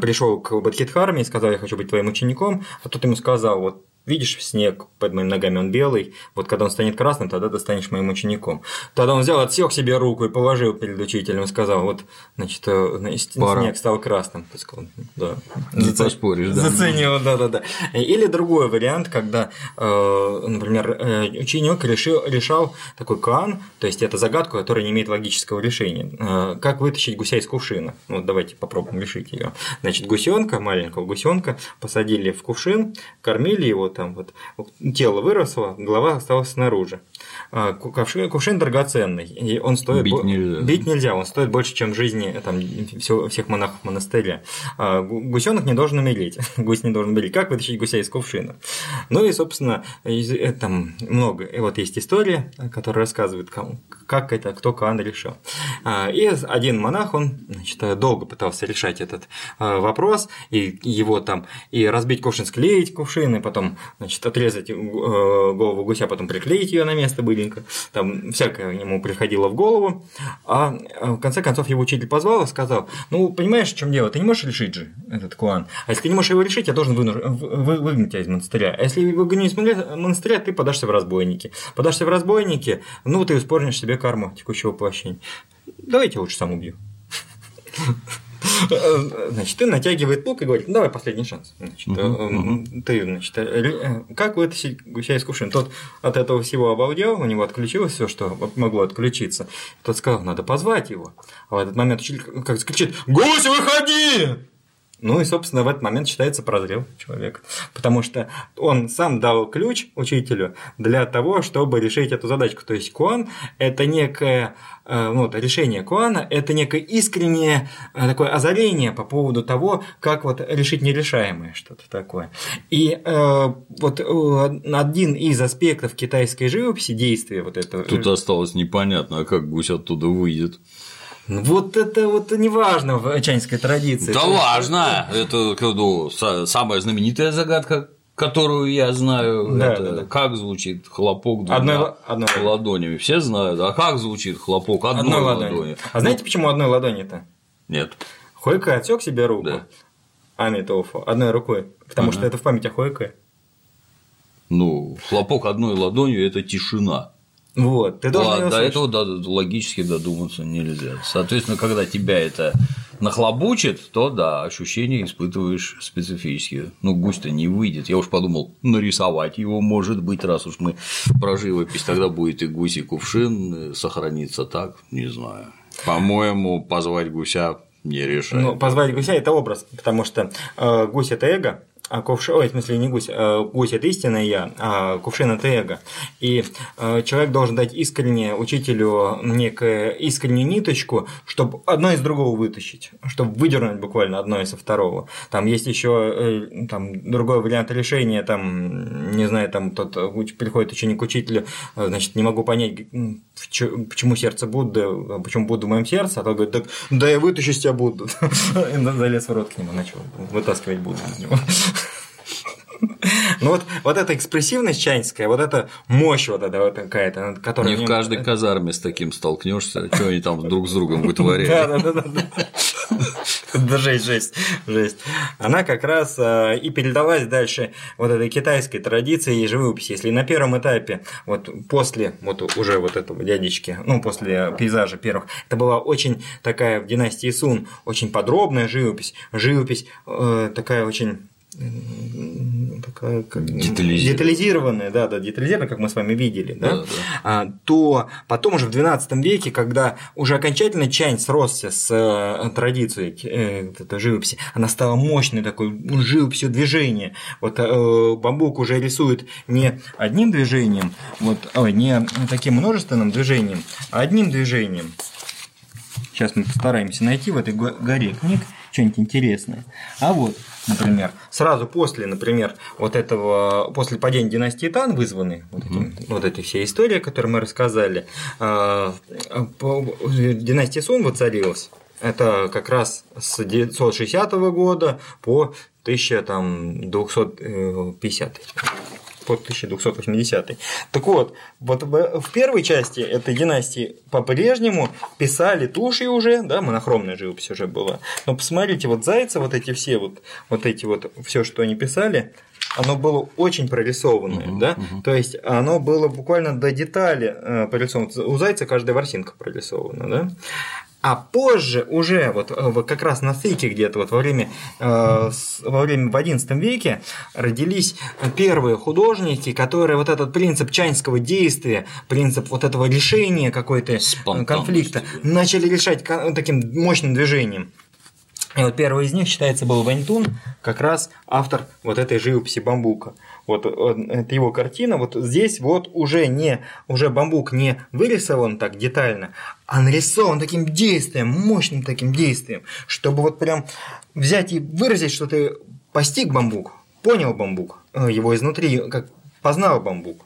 пришел к Бадхидхарме и сказал, я хочу быть твоим учеником, а тот ему сказал, вот видишь снег под моими ногами, он белый, вот когда он станет красным, тогда ты станешь моим учеником. Тогда он взял, отсек себе руку и положил перед учителем и сказал, вот, значит, э, значит снег стал красным. Сказал, да. Не поспоришь, да. Заценил, да-да-да. Или другой вариант, когда, э, например, э, ученик решил, решал такой кан, то есть это загадку, которая не имеет логического решения. Как вытащить гуся из кувшина? Вот давайте попробуем решить ее. Значит, гусенка, маленького гусенка посадили в кувшин, кормили его там, вот тело выросло, голова осталась снаружи. А, кувшин, кувшин драгоценный, и он стоит... Бить нельзя. Бить нельзя, он стоит больше, чем жизни там, всех монахов монастыря. А, гусенок не должен умереть, гусь не должен умереть. Как вытащить гуся из кувшина? Ну и, собственно, э, там много. И вот есть история, которая рассказывает, как это, кто Каан решил. А, и один монах, он значит, долго пытался решать этот вопрос, и его там и разбить кувшин, склеить кувшин, и потом значит, отрезать э, голову гуся, потом приклеить ее на место быленько. Там всякое ему приходило в голову. А э, в конце концов его учитель позвал и сказал, ну, понимаешь, в чем дело, ты не можешь решить же этот куан. А если ты не можешь его решить, я должен вынуж... вы... выгнать тебя из монастыря. А если выгоню из монастыря, ты подашься в разбойники. Подашься в разбойники, ну, ты испорнишь себе карму текущего воплощения. Давайте лучше сам убью. Значит, ты натягивает лук и говорит, ну давай последний шанс. Значит, uh-huh, ты, значит, э, как вытащить гуся из кувшина? Тот от этого всего обалдел, у него отключилось все, что могло отключиться. Тот сказал, надо позвать его. А в этот момент учитель как кричит, гусь, выходи! Ну и, собственно, в этот момент считается прозрел человек, потому что он сам дал ключ учителю для того, чтобы решить эту задачку. То есть Куан – это некое э, ну, вот, решение Куана – это некое искреннее э, такое озарение по поводу того, как вот решить нерешаемое что-то такое. И э, вот э, один из аспектов китайской живописи, действия вот этого… Тут осталось непонятно, а как гусь оттуда выйдет. Вот это вот не важно в чайнской традиции. Да важно. Это ну, самая знаменитая загадка, которую я знаю. Да, это да, да. Как звучит хлопок двумя одной, одной ладонями. Все знают. А как звучит хлопок одной, одной ладони? ладони? А знаете, почему одной ладони-то? Нет. Хойка отсек себе руку. Да. Амитофу одной рукой. Потому ага. что это в память о Хойке. Ну, хлопок одной ладонью это тишина. Вот, ты должен а, до этого да, логически додуматься нельзя. Соответственно, когда тебя это нахлобучит, то да, ощущения испытываешь специфические. Ну, гусь-то не выйдет. Я уж подумал, нарисовать его может быть, раз уж мы про живопись, тогда будет и гусь, и кувшин, сохранится так, не знаю. По-моему, позвать гуся не решает. Ну, позвать гуся это образ, потому что э, гусь это эго, а кувшин, ой, в смысле не гусь, а гусь это истинное я, а кувшин это эго. И э, человек должен дать искренне учителю некую искреннюю ниточку, чтобы одно из другого вытащить, чтобы выдернуть буквально одно из второго. Там есть еще э, там, другой вариант решения, там, не знаю, там тот приходит ученик к учителю, э, значит, не могу понять, почему сердце Будды, почему Будда в моем сердце, а тот говорит, так, да я вытащу с тебя Будду. Залез в рот к нему, начал вытаскивать Будду из него. Ну вот, вот эта экспрессивность чайнская, вот эта мощь вот эта вот какая-то, которая… Не в каждой казарме с таким столкнешься, что они там друг с другом вытворяют. Да, да, да. Да жесть, жесть, жесть. Она как раз э, и передалась дальше вот этой китайской традиции и живописи. Если на первом этапе, вот после вот уже вот этого дядечки, ну, после пейзажа первых, это была очень такая в династии Сун, очень подробная живопись, живопись э, такая очень такая как, детализированная, да, да, детализированная, как мы с вами видели, да, да, да. А, то потом уже в XII веке, когда уже окончательно чань сросся с э, традицией э, этой живописи, она стала мощной такой ну, живописью движения. Вот э, бамбук уже рисует не одним движением, вот, ой, не таким множественным движением, а одним движением. Сейчас мы постараемся найти в этой горе книг что-нибудь интересное. А вот например, сразу после, например, вот этого, после падения династии Тан вызваны вот, эти, вот эти все истории, которые мы рассказали, э, династия Сун воцарилась. Это как раз с 960 года по 1250 по 1280. Так вот, вот в первой части этой династии по-прежнему писали туши уже, да, монохромная живопись уже была. Но посмотрите, вот зайцы, вот эти все, вот, вот эти вот, все, что они писали, оно было очень прорисованное, угу, да, угу. то есть оно было буквально до детали э, прорисовано. У зайца каждая ворсинка прорисована, да. А позже уже вот, э, как раз на стыке где-то вот во время, э, во время в XI веке родились первые художники, которые вот этот принцип чайнского действия, принцип вот этого решения какой-то э, конфликта начали решать таким мощным движением. И вот первый из них считается был Ваньтун, как раз автор вот этой живописи бамбука. Вот это его картина, вот здесь вот уже не, уже бамбук не вырисован так детально, а нарисован таким действием, мощным таким действием, чтобы вот прям взять и выразить, что ты постиг бамбук, понял бамбук, э, его изнутри, как познал бамбук.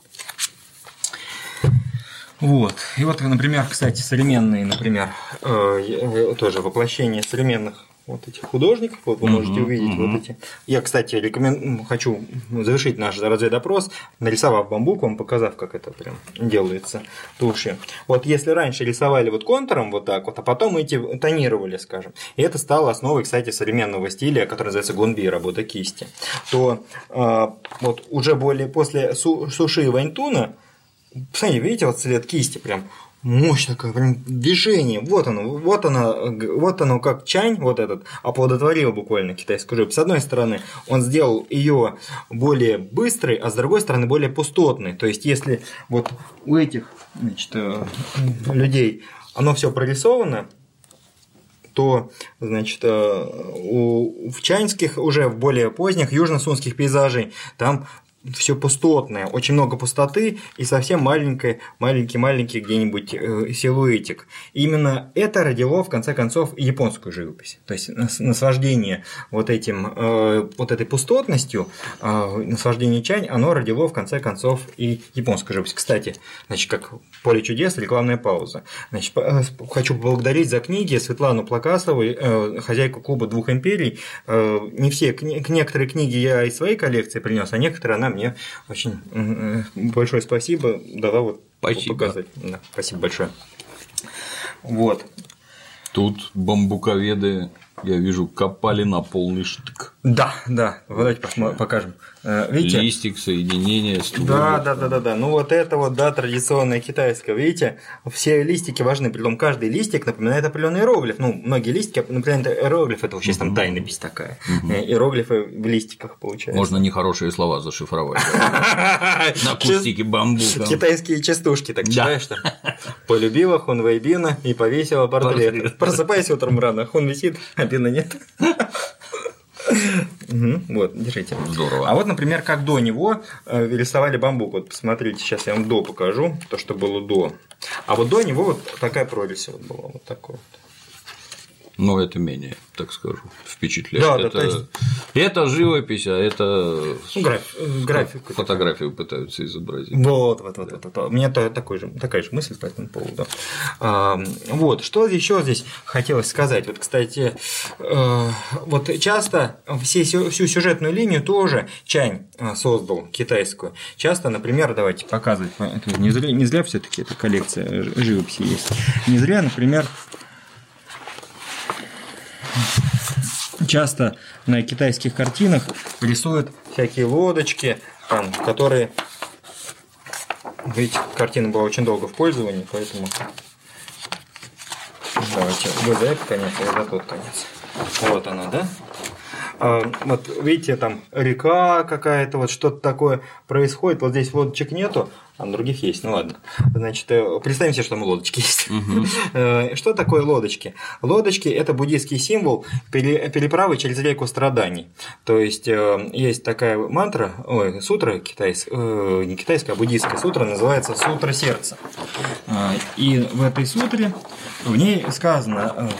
Вот. И вот, например, кстати, современные, например, э, тоже воплощение современных вот этих художников, вот вы можете uh-huh, увидеть uh-huh. вот эти. Я, кстати, рекомен... хочу завершить наш разведопрос, нарисовав бамбук, вам показав, как это прям делается тушью. Вот если раньше рисовали вот контуром вот так вот, а потом эти тонировали, скажем, и это стало основой, кстати, современного стиля, который называется гонби, работа кисти, то э, вот уже более после су- суши и ваньтуна, посмотрите, видите, вот цвет кисти прям мощь такая, прям движение. Вот оно, вот оно, вот оно как чань, вот этот, оплодотворил буквально китайскую живопись. С одной стороны, он сделал ее более быстрой, а с другой стороны, более пустотной. То есть, если вот у этих значит, э, людей оно все прорисовано, то, значит, э, у, в чайнских, уже в более поздних южно-сунских пейзажей, там все пустотное, очень много пустоты и совсем маленький, маленький, маленький где-нибудь э, силуэтик. И именно это родило в конце концов японскую живопись. То есть наслаждение вот этим, э, вот этой пустотностью, э, наслаждение чань, оно родило в конце концов и японскую живопись. Кстати, значит, как поле чудес, рекламная пауза. Значит, хочу поблагодарить за книги Светлану Плакасову, хозяйку клуба двух империй. Не все, некоторые книги я из своей коллекции принес, а некоторые она мне очень большое спасибо дала вот спасибо. показать. Да, спасибо большое. Вот. Тут бамбуковеды, я вижу, копали на полный штык. Да, да, давайте покажем. Э, видите? Листик, соединение, ствол. Да, да, да, да, да. Ну вот это вот, да, традиционное китайское. Видите, все листики важны, притом каждый листик напоминает определенный иероглиф. Ну, многие листики напоминают иероглиф, это вообще там тайнопись такая. Угу. Иероглифы в листиках получается. Можно нехорошие слова зашифровать. На кустике бамбука. Китайские частушки, так читаешь что? Полюбила Хунвейбина и повесила портрет. Просыпайся утром рано, Хун висит, а Бина нет. Вот, держите. Здорово. А вот, например, как до него э, рисовали бамбук. Вот посмотрите, сейчас я вам до покажу, то, что было до. А вот до него вот такая прорезь вот была, вот такой вот. Но это менее, так скажу, впечатляет. Да, это, да, есть... это живопись, а это ну, граф... график. Фотографию пытаются изобразить. Вот, вот, вот, вот, вот. У меня такой же, такая же мысль по этому поводу. А, вот, что еще здесь хотелось сказать? Вот, кстати, э, вот часто все, всю сюжетную линию тоже Чань э, создал китайскую. Часто, например, давайте показывать. Это не зря, не зря все-таки эта коллекция живописи есть. Не зря, например, часто на китайских картинах рисуют всякие лодочки, там, которые... Ведь картина была очень долго в пользовании, поэтому... Давайте, вы за этот конец, а я за тот конец. Вот она, да? А, вот видите, там река какая-то, вот что-то такое происходит. Вот здесь лодочек нету, а на других есть. Ну ладно. Значит, э, представим себе, что мы лодочки есть. Угу. Что такое лодочки? Лодочки – это буддийский символ переправы через реку страданий. То есть, э, есть такая мантра, ой, сутра китайская, не китайская, а буддийская сутра, называется «Сутра сердца». И в этой сутре в ней сказано,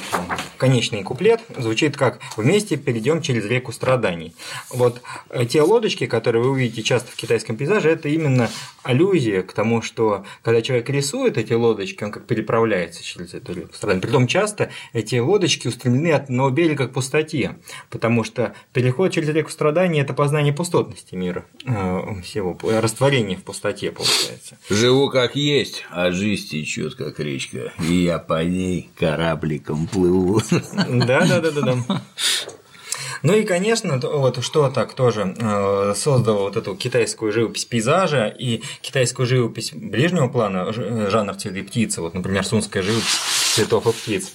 конечный куплет звучит как «Вместе перейдем через реку страданий». Вот те лодочки, которые вы увидите часто в китайском пейзаже, это именно аллюзия аллюзия к тому, что когда человек рисует эти лодочки, он как переправляется через эту реку страданий. Притом часто эти лодочки устремлены от одного берега к пустоте, потому что переход через реку страданий – это познание пустотности мира э, всего, растворение в пустоте получается. Живу как есть, а жизнь течет как речка, и я по ней корабликом плыву. Да-да-да-да. Ну и, конечно, вот что так тоже э, создало вот эту китайскую живопись пейзажа и китайскую живопись ближнего плана, жанр цветы птицы, вот, например, сунская живопись цветов и птиц.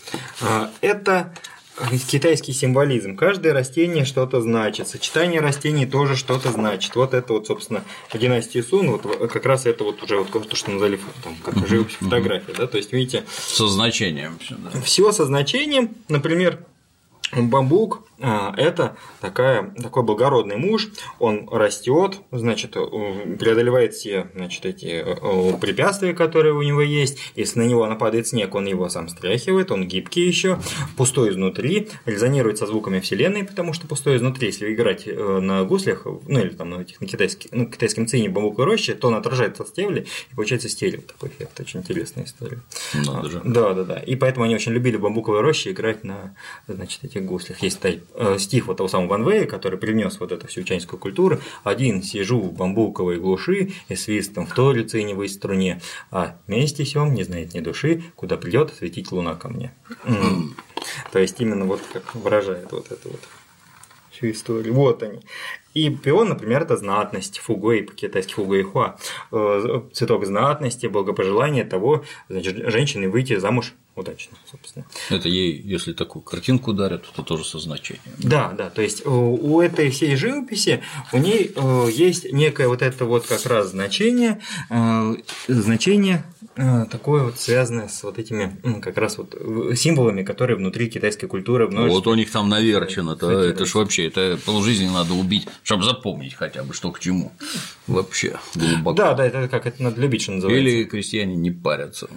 Это китайский символизм. Каждое растение что-то значит. Сочетание растений тоже что-то значит. Вот это вот, собственно, по династии Сун, вот как раз это вот уже вот то, что назвали там, как живопись фотография. Да? То есть, видите. Со значением все. Да. Все со значением. Например, Бамбук а, – это такая, такой благородный муж, он растет, значит, преодолевает все значит, эти препятствия, которые у него есть. Если на него нападает снег, он его сам стряхивает, он гибкий еще, пустой изнутри, резонирует со звуками Вселенной, потому что пустой изнутри, если играть э, на гуслях, ну или там на, этих, на китайских, ну, китайском цине бамбуковой рощи, то он отражается от стебли, и получается стерео такой эффект. Очень интересная история. Надо же. Да, да, да. И поэтому они очень любили в бамбуковой роще играть на значит, этих гуслях. Есть э, стих вот того самого Ван Вэя, который принес вот эту всю чайнскую культуру. Один сижу в бамбуковой глуши и свистом в той лициневой струне, а вместе сём не знает ни души, куда придет светить луна ко мне. То есть именно вот как выражает вот это вот всю историю. Вот они. И пион, например, это знатность, фугой, по-китайски фугой хуа, э, цветок знатности, благопожелания того, значит, женщины выйти замуж удачно, собственно. Это ей, если такую картинку дарят, то тоже со значением. Да, да, то есть у этой всей живописи у ней э, есть некое вот это вот как раз значение, э, значение такое вот связанное с вот этими как раз вот символами, которые внутри китайской культуры. Вот у них там наверчено, это, это ж вообще, это полжизни надо убить чтобы запомнить хотя бы, что к чему. Вообще глубоко. Да, да, это как это надо любить, что называется. Или крестьяне не парятся.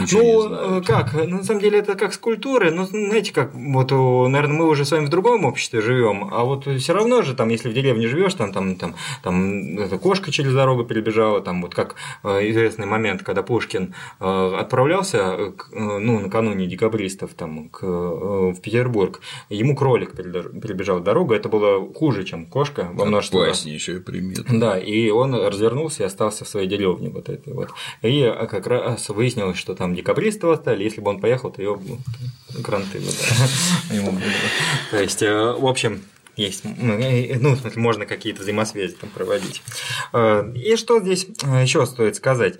Ничего ну, знают. как, на самом деле это как скульптуры, но знаете, как, вот, наверное, мы уже с вами в другом обществе живем, а вот все равно же, там, если в деревне живешь, там, там, там, там эта кошка через дорогу перебежала, там, вот как э, известный момент, когда Пушкин э, отправлялся, э, ну, накануне декабристов, там, к, в Петербург, ему кролик перебежал дорогу, это было хуже, чем кошка во множестве раз. еще и примет. Да, и он развернулся и остался в своей деревне вот этой вот. И как раз выяснилось, что там декабристы восстали, если бы он поехал, то ее гранты бы, То есть, э, в общем, есть, ну, ну, в смысле, можно какие-то взаимосвязи там проводить. Э, и что здесь э, еще стоит сказать?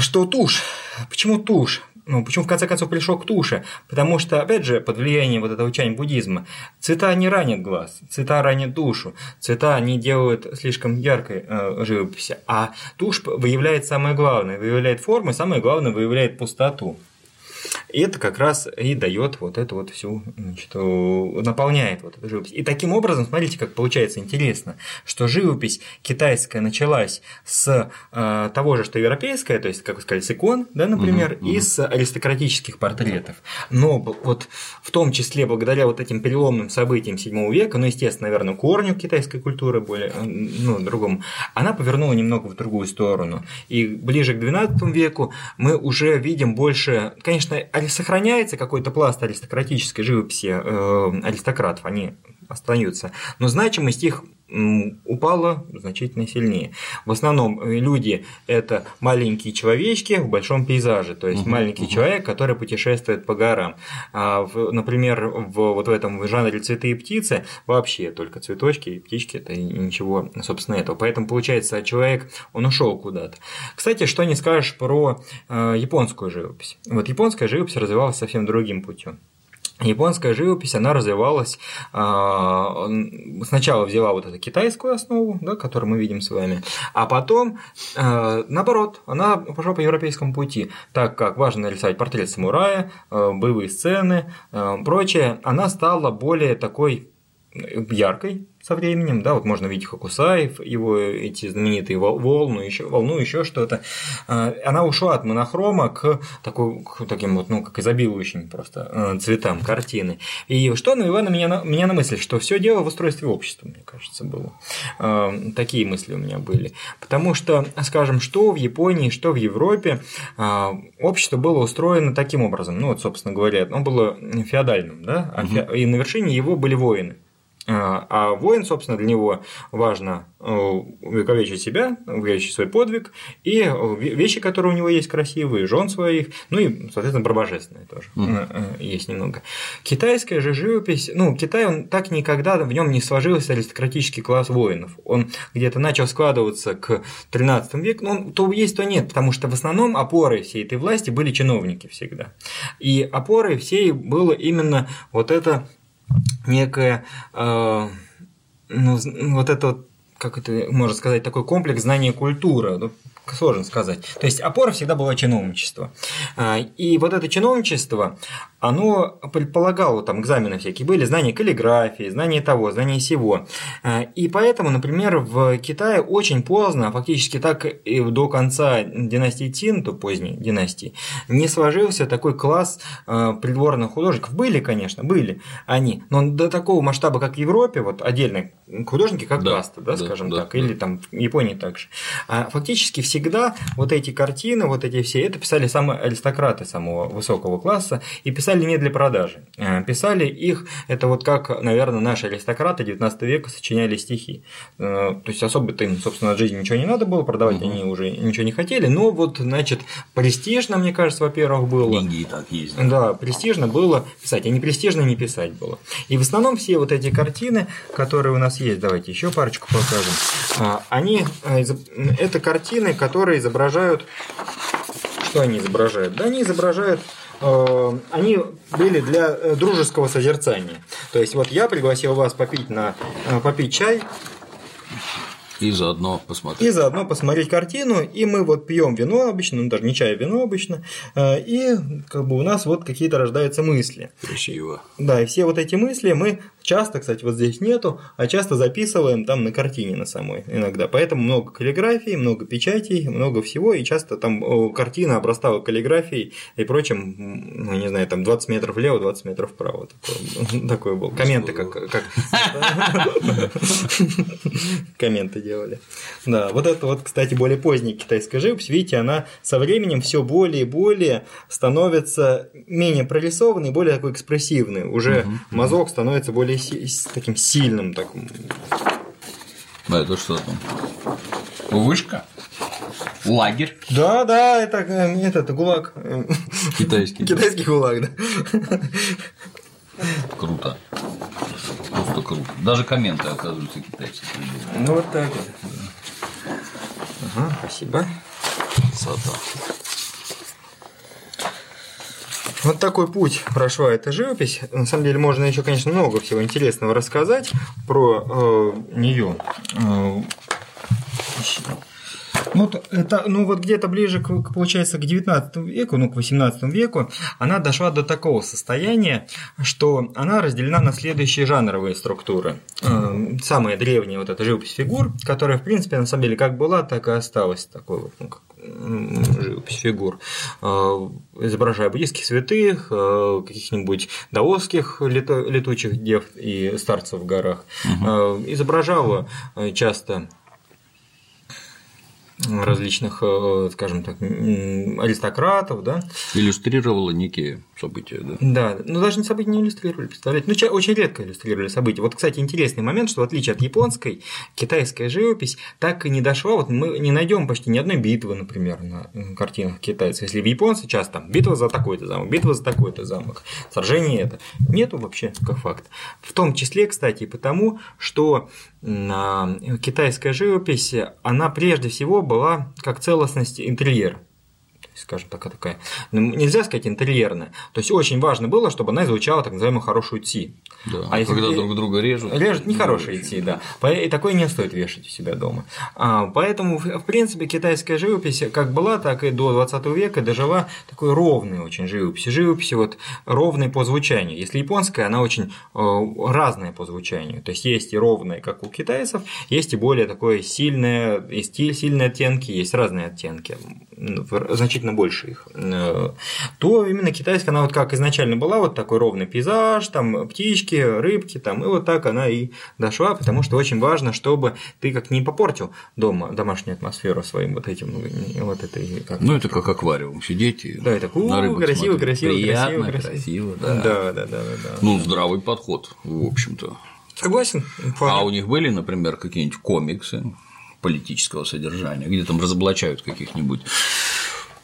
Что тушь? Почему тушь? Ну, почему в конце концов пришел к туше? Потому что, опять же, под влиянием вот этого учения буддизма, цвета не ранят глаз, цвета ранят душу, цвета не делают слишком яркой э, живописи, а тушь выявляет самое главное, выявляет формы, самое главное выявляет пустоту. И это как раз и дает вот эту вот всю, значит, наполняет вот эту живопись. И таким образом, смотрите, как получается интересно, что живопись китайская началась с э, того же, что европейская, то есть, как вы сказали, с икон, да, например, угу, и угу. с аристократических портретов. Но вот в том числе благодаря вот этим переломным событиям 7 века, ну, естественно, наверное, корню китайской культуры более, ну, другому, она повернула немного в другую сторону. И ближе к 12 веку мы уже видим больше, конечно, сохраняется какой-то пласт аристократической живописи э, аристократов, они остаются, но значимость их упала значительно сильнее. В основном э, люди это маленькие человечки в большом пейзаже, то есть uh-huh, маленький uh-huh. человек, который путешествует по горам. А в, например, в, вот в этом жанре цветы и птицы вообще только цветочки и птички, это ничего, собственно, этого. Поэтому получается, человек, он ушел куда-то. Кстати, что не скажешь про э, японскую живопись. Вот японская живопись развивалась совсем другим путем. Японская живопись, она развивалась, а, сначала взяла вот эту китайскую основу, да, которую мы видим с вами, а потом, а, наоборот, она пошла по европейскому пути, так как важно нарисовать портрет самурая, а, боевые сцены, прочее, она стала более такой яркой, со временем, да, вот можно видеть Хокусаев, его эти знаменитые волну, еще, волну, еще что-то. А, она ушла от монохрома к, такой, к таким вот, ну, как изобилующим просто э, цветам картины. И что навело на меня, на, меня на мысль, что все дело в устройстве общества, мне кажется, было. А, такие мысли у меня были. Потому что, скажем, что в Японии, что в Европе а, общество было устроено таким образом. Ну, вот, собственно говоря, оно было феодальным, да, и на вершине его были воины. А, воин, собственно, для него важно э, увековечить себя, увековечить свой подвиг, и вещи, которые у него есть красивые, жен своих, ну и, соответственно, про божественные тоже mm-hmm. есть немного. Китайская же живопись, ну, Китай, он так никогда в нем не сложился аристократический класс воинов. Он где-то начал складываться к 13 веку, ну, то есть, то нет, потому что в основном опорой всей этой власти были чиновники всегда. И опорой всей было именно вот это некое, э, ну, вот это вот, как это можно сказать, такой комплекс знания культуры. Ну, сложно сказать. То есть опора всегда была чиновничество. А, и вот это чиновничество, оно предполагало, там экзамены всякие были, знания каллиграфии, знания того, знания сего. А, и поэтому, например, в Китае очень поздно, фактически так и до конца династии Цин, то поздней династии, не сложился такой класс а, придворных художников. Были, конечно, были они, но до такого масштаба, как в Европе, вот отдельные художники, как да, Каста, да, да, скажем да, так, да. или там в Японии также. Фактически все всегда вот эти картины, вот эти все, это писали самые аристократы самого высокого класса и писали не для продажи. Э, писали их, это вот как, наверное, наши аристократы 19 века сочиняли стихи. Э, то есть особо-то им, собственно, от жизни ничего не надо было, продавать угу. они уже ничего не хотели, но вот, значит, престижно, мне кажется, во-первых, было. Деньги и так есть. Да, престижно было писать, а не престижно не писать было. И в основном все вот эти картины, которые у нас есть, давайте еще парочку покажем, а, они, э, это картины, которые изображают... Что они изображают? Да, они изображают э, они были для э, дружеского созерцания. То есть вот я пригласил вас попить на э, попить чай, и заодно посмотреть. И заодно посмотреть картину. И мы вот пьем вино обычно, ну даже не чай, а вино обычно. Э, и как бы у нас вот какие-то рождаются мысли. Красиво. Да, и все вот эти мысли мы часто, кстати, вот здесь нету, а часто записываем там на картине на самой иногда. Поэтому много каллиграфии, много печатей, много всего. И часто там картина обрастала каллиграфией и прочим, ну не знаю, там 20 метров влево, 20 метров вправо. Такое, такое было. Комменты как... как... Комменты делали. Да, вот это вот, кстати, более поздняя китайская живопись, видите, она со временем все более и более становится менее прорисованной, более такой экспрессивной. Уже мазок становится более си- таким сильным. Таким. Да, это что там? Вышка? Лагерь? Да, да, это, это, это гулаг. Китайский. Китайский гулаг, да. Круто. Просто круто. Даже комменты, оказываются, китайцы Ну, вот так вот. Ага, спасибо. Красота. Вот такой путь прошла эта живопись. На самом деле можно еще, конечно, много всего интересного рассказать про э, нее. Э, ну, это, ну вот где-то ближе, к, получается, к 19 веку, ну, к 18 веку, она дошла до такого состояния, что она разделена на следующие жанровые структуры. Э, самая древняя вот эта живопись фигур, которая, в принципе, на самом деле, как была, так и осталась такой вот, ну, как живопись фигур, э, изображая буддийских святых, э, каких-нибудь даосских летучих дев и старцев в горах, угу. изображала часто различных, э, скажем так, аристократов, да. Иллюстрировала некие события, да? Да, но даже не события не иллюстрировали, представляете? Ну, очень редко иллюстрировали события. Вот, кстати, интересный момент, что в отличие от японской, китайская живопись так и не дошла, вот мы не найдем почти ни одной битвы, например, на картинах китайцев. Если в японце часто там битва за такой-то замок, битва за такой-то замок, сражение это. Нету вообще, как факт. В том числе, кстати, потому, что китайская живопись, она прежде всего была как целостность интерьера скажем так, такая, ну, нельзя сказать интерьерная. То есть очень важно было, чтобы она излучала так называемую хорошую ти. Да, а если когда друг друга режут. Режут нехорошие ти, да. И такое не стоит вешать у себя дома. А, поэтому, в принципе, китайская живопись как была, так и до 20 века дожила такой ровной очень живописи. Живописи вот ровной по звучанию. Если японская, она очень э, разная по звучанию. То есть есть и ровная, как у китайцев, есть и более такое сильное, есть сильные оттенки, есть разные оттенки, значительно больше их. Э, то именно китайская, она вот как изначально была, вот такой ровный пейзаж, там птички, рыбки, там, и вот так она и дошла, потому что очень важно, чтобы ты как не попортил дома домашнюю атмосферу своим вот этим, ну, вот этой. Как ну, это как аквариум, сидеть и да, это на рыбу красиво, красиво, Приятно, красиво, красиво, да. Да, да, да, да. Ну, здравый подход, в общем-то. Согласен. А у них были, например, какие-нибудь комиксы политического содержания, где там разоблачают каких-нибудь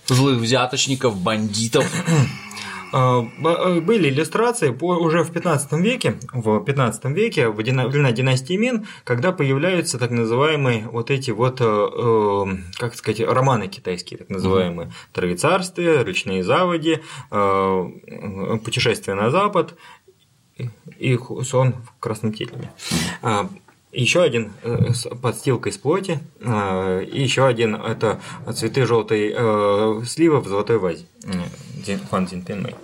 злых взяточников, бандитов. А, э, были иллюстрации уже в 15 веке, в 15 веке, в времена династии Мин, когда появляются так называемые вот эти вот, э, э, как сказать, романы китайские, так называемые, угу. Троецарствие, Речные заводи, Путешествие на Запад и сон в красном тереме. Еще один с подстилкой из плоти, и еще один это цветы желтой сливы в золотой вазе. Фан Цзиньпинмэй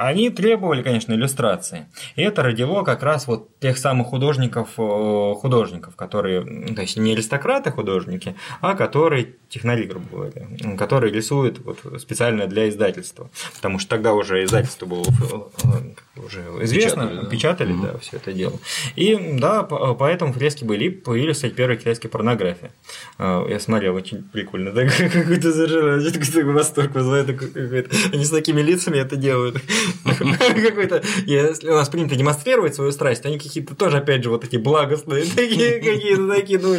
они требовали, конечно, иллюстрации. И это родило как раз вот тех самых художников, э, художников, которые, то есть не аристократы художники, а которые технари, грубо говоря, которые рисуют вот специально для издательства. Потому что тогда уже издательство было э, уже известно, печатали, да, печатали, угу. да все это дело. И да, поэтому фрески были, появились, кстати, первые китайские порнографии. Э, я смотрел, очень прикольно, да, какой-то совершенно восторг вызывает, они с такими лицами это делают. Какой-то, если у нас принято демонстрировать свою страсть, они какие-то тоже, опять же, вот такие благостные, такие какие-то такие, ну,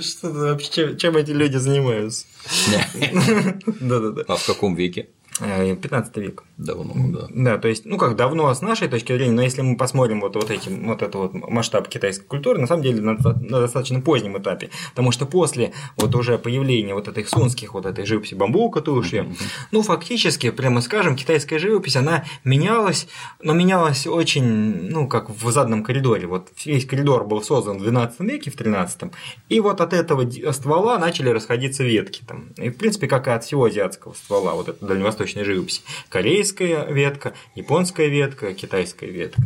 что вообще, чем эти люди занимаются? Да-да-да. А в каком веке? 15 э, век. Давно, да. Да, то есть, ну как давно с нашей точки зрения, но если мы посмотрим вот, вот, эти, вот этот вот масштаб китайской культуры, на самом деле на, на достаточно позднем этапе, потому что после вот уже появления вот этих сунских, вот этой живописи бамбука туши, mm-hmm. ну фактически, прямо скажем, китайская живопись, она менялась, но менялась очень, ну как в задном коридоре, вот весь коридор был создан в 12 веке, в 13 и вот от этого ствола начали расходиться ветки там, и в принципе как и от всего азиатского ствола, вот это дальневосточной живописи, корейская ветка, японская ветка, китайская ветка.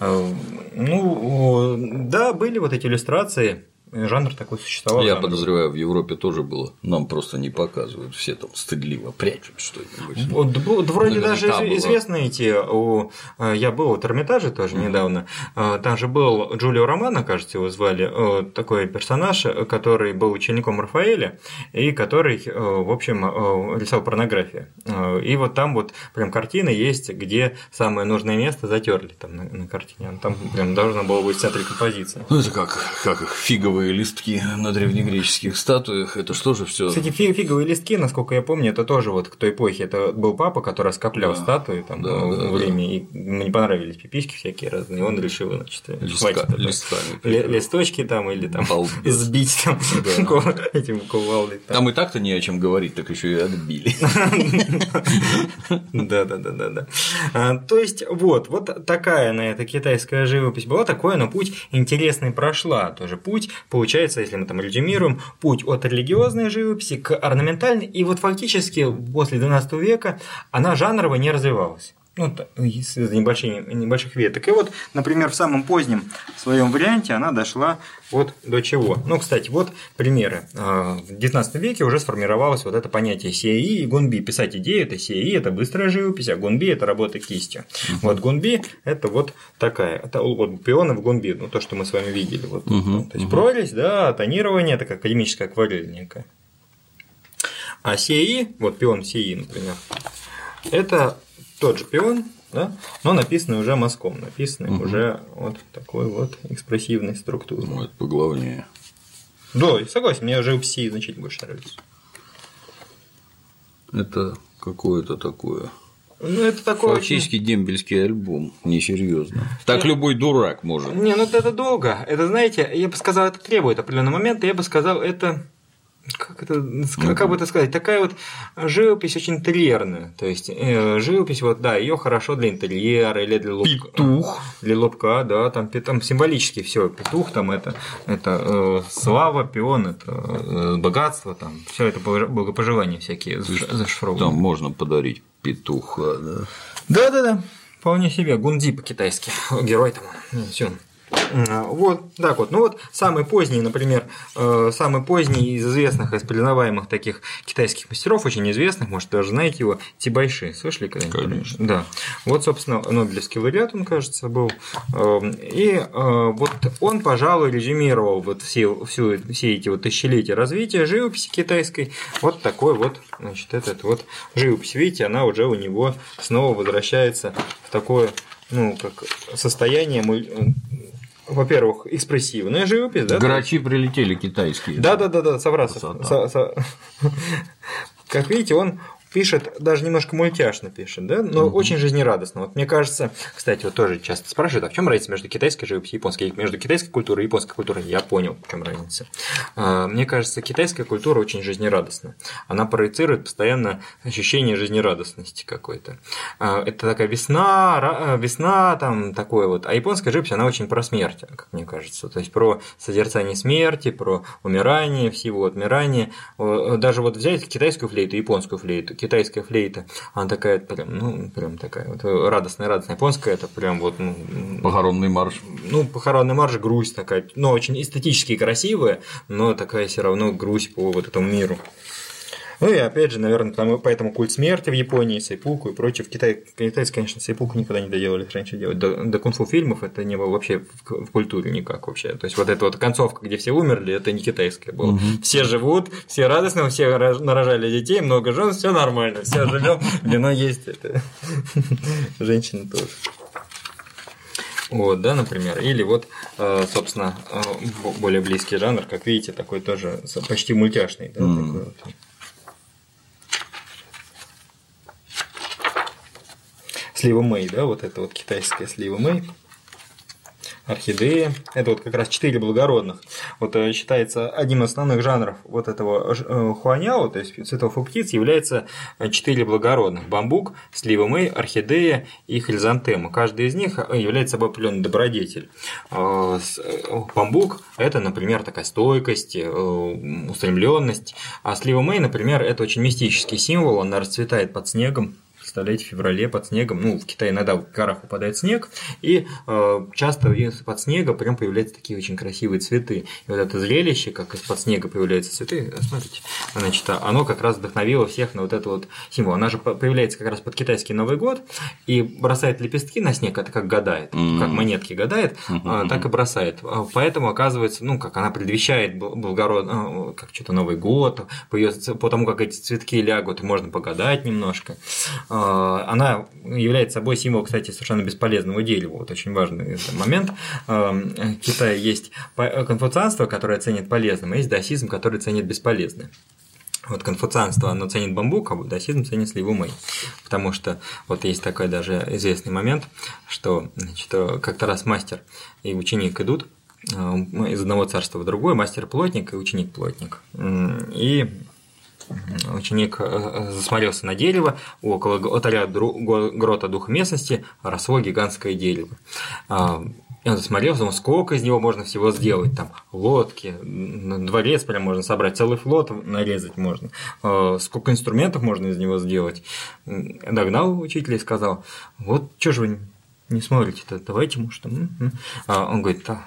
Э, ну, да, были вот эти иллюстрации, жанр такой существовал. Я жанр. подозреваю, в Европе тоже было. Нам просто не показывают, все там стыдливо прячут что-нибудь. Вот, вот вроде даже было. известны эти. У, э, я был в Эрмитаже тоже mm-hmm. недавно. Э, там же был Джулио Романо, кажется, его звали, э, такой персонаж, который был учеником Рафаэля и который, в общем, рисовал порнографию. И вот там вот прям картина есть, где самое нужное место затерли там на, на картине. Там прям должно было быть в центре композиции. Ну, это как, как фиговые фиговые листки на древнегреческих статуях, это что же все? Кстати, фиговые листки, насколько я помню, это тоже вот к той эпохе, это был папа, который скоплял да. статуи там да, да, время, да. и ему не понравились пиписьки всякие разные, и он решил, значит, Листка, хватит листочки там или там сбить там этим кувалдой. Там и так-то не о чем говорить, так еще и отбили. Да, да, да, да, да. А, то есть, вот, вот такая на это китайская живопись была, такое, но путь интересный прошла, тоже путь Получается, если мы там резюмируем, путь от религиозной живописи к орнаментальной, и вот фактически после XII века она жанрово не развивалась ну, из небольших, небольших веток. И вот, например, в самом позднем своем варианте она дошла вот до чего. Ну, кстати, вот примеры. А, в XIX веке уже сформировалось вот это понятие сеи и гунби. Писать идею – это сеи, это быстрая живопись, а гунби – это работа кистью. Uh-huh. Вот гунби – это вот такая, это вот пионы в гунби, ну, то, что мы с вами видели. Вот, uh-huh. То есть, uh-huh. прорезь, да, тонирование – это как академическая акварель некая. А сеи, вот пион сеи, например, это тот же пион, да, но написанный уже мазком, написанный угу. уже вот такой вот экспрессивной структурой. Ну, это поглавнее. Да, согласен, мне уже пси значительно больше нравится. Это какое-то такое. Ну, это такой Фактически очень... дембельский альбом, несерьезно. Так не, любой дурак может. Не, ну это долго. Это, знаете, я бы сказал, это требует определенного момента, я бы сказал, это как это, как, как бы это сказать, такая вот живопись очень интерьерная. То есть э, живопись, вот да, ее хорошо для интерьера или для лобка. Петух. Для лобка, да, там, там символически все. Петух, там это, это э, слава, пион, это э, богатство, там, все это благопожелания всякие зашифрованы. Там можно подарить петуха, да. Да, да, да. Вполне себе. Гунди по-китайски. Герой там. Все. Вот так вот. Ну вот самый поздний, например, э, самый поздний из известных, из признаваемых таких китайских мастеров, очень известных, может, даже знаете его, Тибайши. Слышали когда-нибудь? Конечно. Да. Вот, собственно, Нобелевский лауреат он, кажется, был. Эм, и э, вот он, пожалуй, резюмировал вот все, всю, все эти вот тысячелетия развития живописи китайской. Вот такой вот, значит, этот вот живопись. Видите, она уже у него снова возвращается в такое ну, как состояние во-первых, экспрессивная живопись, да? Грачи прилетели китайские. Да, да, да, да, Саврасов. Как видите, он пишет, даже немножко мультяшно пишет, да, но угу. очень жизнерадостно. Вот мне кажется, кстати, вот тоже часто спрашивают, а в чем разница между китайской живописью и японской? Между китайской культурой и японской культурой я понял, в чем разница. А, мне кажется, китайская культура очень жизнерадостна. Она проецирует постоянно ощущение жизнерадостности какой-то. А, это такая весна, а, весна там такое вот. А японская живопись, она очень про смерть, как мне кажется. То есть про созерцание смерти, про умирание всего, отмирание. Даже вот взять китайскую флейту, японскую флейту китайская флейта, она такая прям, ну, прям такая вот радостная, радостная. Японская это прям вот, ну, похоронный марш. Ну, похоронный марш, грусть такая, ну, очень эстетически красивая, но такая все равно грусть по вот этому миру. Ну и опять же, наверное, потому, поэтому культ смерти в Японии, Сайпуку и прочее. В Китае, китайцы, конечно, Сайпуку никогда не доделали раньше делать. До, до кунг-фу фильмов это не было вообще в, в культуре никак вообще. То есть вот эта вот концовка, где все умерли, это не китайская была. Угу. Все живут, все радостно, все нарожали детей, много жен, все нормально, все живем, вино есть, это женщины тоже. Вот, да, например. Или вот, э, собственно, э, более близкий жанр, как видите, такой тоже почти мультяшный. Да, mm. такой вот. Слива Мэй, да, вот это вот китайская слива Мэй орхидеи. Это вот как раз четыре благородных. Вот э, считается одним из основных жанров вот этого э, хуаняо, то есть цветов и птиц, является э, четыре благородных. Бамбук, слива мэй, орхидея и хризантема. Каждый из них является собой определенный добродетель. Бамбук – это, например, такая стойкость, устремленность. А слива мэй, например, это очень мистический символ, она расцветает под снегом, представляете, в феврале под снегом, ну, в Китае иногда в горах выпадает снег, и э, часто под снега прям появляются такие очень красивые цветы. И вот это зрелище, как из-под снега появляются цветы, смотрите, значит, оно как раз вдохновило всех на вот это вот символ. Она же появляется как раз под китайский Новый год и бросает лепестки на снег, это как гадает, mm-hmm. как монетки гадает, mm-hmm. так и бросает. А поэтому оказывается, ну, как она предвещает благородно, как что-то Новый год, по, ее, по тому, как эти цветки лягут, можно погадать немножко. А, она является собой символ, кстати, совершенно бесполезного дерева. Вот очень важный момент. А, в Китае есть конфуцианство, которое ценит полезным, а есть даосизм, который ценит бесполезное. Вот конфуцианство, оно ценит бамбук, а даосизм ценит сливу мэй. Потому что вот есть такой даже известный момент, что как-то раз мастер и ученик идут из одного царства в другое, мастер-плотник и ученик-плотник. И ученик э, засмотрелся на дерево, около алтаря грота духа местности росло гигантское дерево. А, и он засмотрелся, думал, сколько из него можно всего сделать, там, лодки, дворец прям можно собрать, целый флот нарезать можно, а, сколько инструментов можно из него сделать. Догнал учителя и сказал, вот что же вы не смотрите-то, давайте, может, а он говорит, да,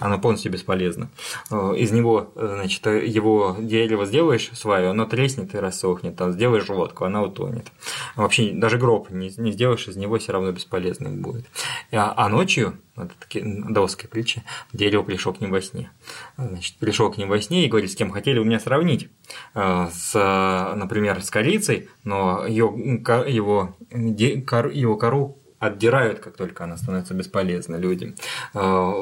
она полностью бесполезна. Э, из него, значит, его дерево сделаешь сваю, оно треснет и рассохнет, там сделаешь лодку, она утонет. Вообще даже гроб не, не сделаешь, из него все равно бесполезным будет. А, а ночью, это такие доски притчи, дерево пришло к ним во сне. Значит, пришел к ним во сне и говорит, с кем хотели вы меня сравнить. Э, с, например, с корицей, но ее, его, его кору отдирают, как только она становится бесполезна людям. А,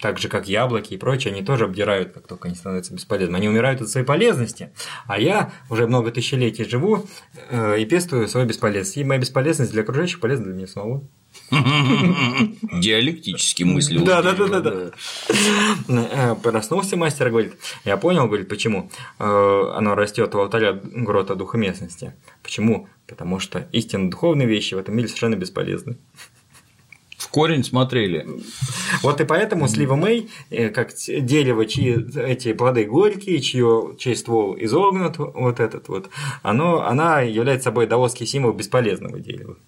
так же, как яблоки и прочее, они тоже обдирают, как только они становятся бесполезными. Они умирают от своей полезности, а я уже много тысячелетий живу э, и пестую свою бесполезность. И моя бесполезность для окружающих полезна для меня самого. Диалектически мысли. Да, да, да, да, да. Э, проснулся мастер, говорит, я понял, говорит, почему э, оно растет у алтаря грота духоместности. Почему? Потому что истинно духовные вещи в этом мире совершенно бесполезны. Корень смотрели. Вот и поэтому слива Мэй, э, как дерево, чьи эти плоды горькие, чье, чей ствол изогнут, вот этот вот, оно, она является собой даосский символ бесполезного дерева.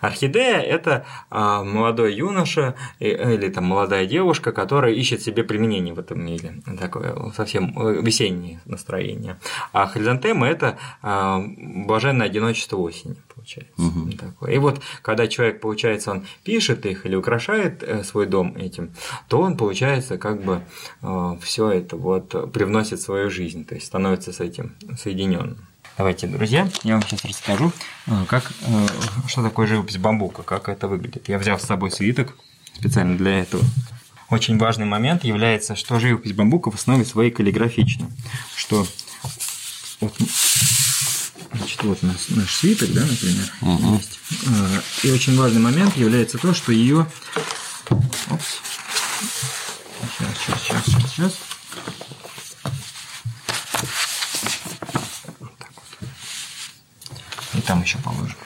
Орхидея – это а, молодой юноша или там молодая девушка, которая ищет себе применение в этом мире. Такое совсем э, весеннее настроение. А хризантема – это а, блаженное одиночество осени получается. Угу. Такое. И вот когда человек, получается, он пишет их или украшает э, свой дом этим, то он, получается, как бы э, все это вот привносит в свою жизнь, то есть становится с этим соединенным. Давайте, друзья, я вам сейчас расскажу, э, как, э, что такое живопись бамбука, как это выглядит. Я взял с собой свиток специально для этого. очень важный момент является, что живопись бамбука в основе своей каллиграфична. Что вот, значит, вот у нас наш свиток, да, например, Мгм. есть. А, И очень важный момент является то, что ее... Опс. Сейчас, сейчас, сейчас, сейчас, сейчас. Вот так вот. И там еще положим.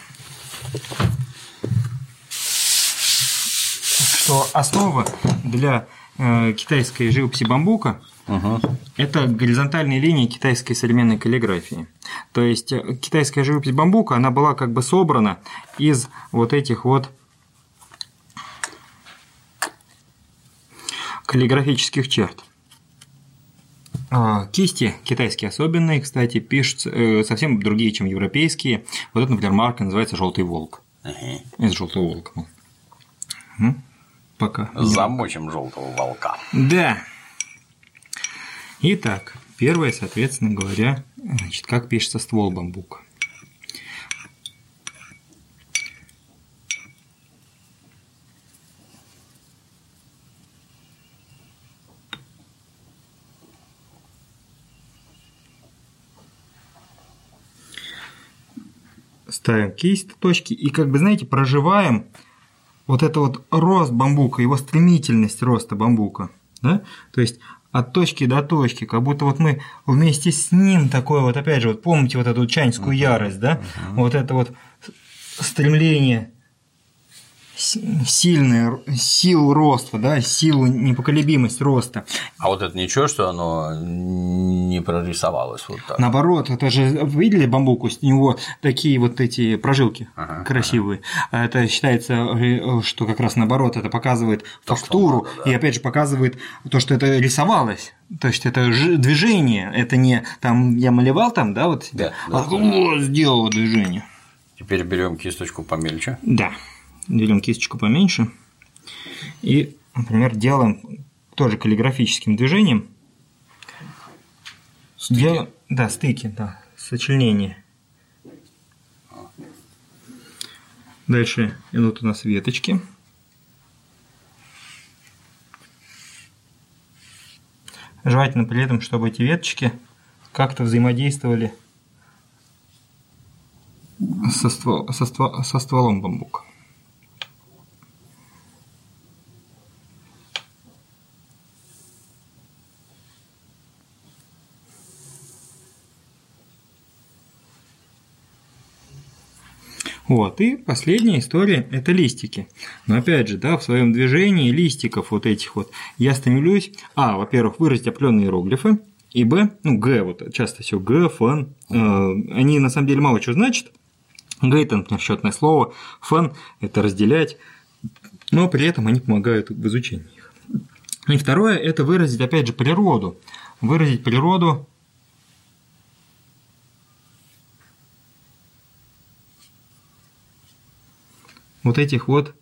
Что основа для э, китайской живописи бамбука Мгм. это горизонтальные линии китайской современной каллиграфии. То есть э, китайская живопись бамбука, она была как бы собрана из вот этих вот каллиграфических черт. А, Кисти китайские особенные, кстати, пишутся э, совсем другие, чем европейские. Вот это, например, марка называется желтый волк. Ага. Из желтого волка. Пока. Замочим желтого волка. Да. Итак, первое, соответственно говоря, значит, как пишется ствол бамбука. Ставим кисть точки и, как бы, знаете, проживаем вот это вот рост бамбука, его стремительность роста бамбука, да? То есть от точки до точки, как будто вот мы вместе с ним такое вот, опять же, вот помните вот эту чаньскую ярость, да? Вот это вот стремление с- сильное, силу роста, да, силу непоколебимость роста. А вот это ничего, что оно не прорисовалось вот так? Наоборот, это же видели бамбук, у него такие вот эти прожилки Ага, красивые. А Это считается, э, что как раз наоборот, это показывает То, фактуру надо, да. и опять же показывает то, что это рисовалось. То есть это движение, это не там я малевал там, да, вот, Да, а да, сделал движение. Теперь берем кисточку помельче. Да, делим кисточку поменьше и, например, делаем тоже каллиграфическим движением. Стыки. Делаем, да, стыки, да, сочленение. Дальше идут у нас веточки. Желательно при этом, чтобы эти веточки как-то взаимодействовали со, ствол- со ствол- со стволом бамбука. Вот, и последняя история – это листики. Но опять же, да, в своем движении листиков вот этих вот я стремлюсь, а, во-первых, выразить определенные иероглифы, и б, ну, г, вот часто все г, фан, э, они на самом деле мало чего значат. Г – это, например, счетное слово, фан – это разделять, но при этом они помогают в изучении их. И второе – это выразить, опять же, природу. Выразить природу вот этих вот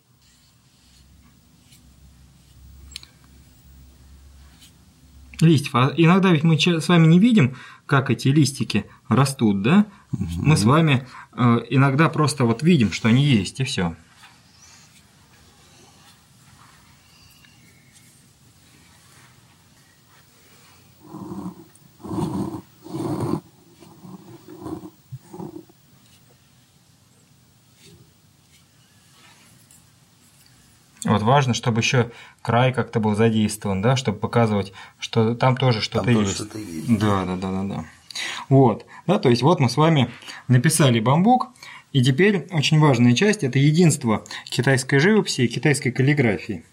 листьев. А иногда ведь мы с вами не видим, как эти листики растут, да? Мы с вами э, иногда просто вот видим, что они есть, и все. Вот важно, чтобы еще край как-то был задействован, да, чтобы показывать, что там тоже что-то есть. что-то есть. Да, да, да, да, да. Вот, да, то есть вот мы с вами написали бамбук, и теперь очень важная часть – это единство китайской живописи и китайской каллиграфии.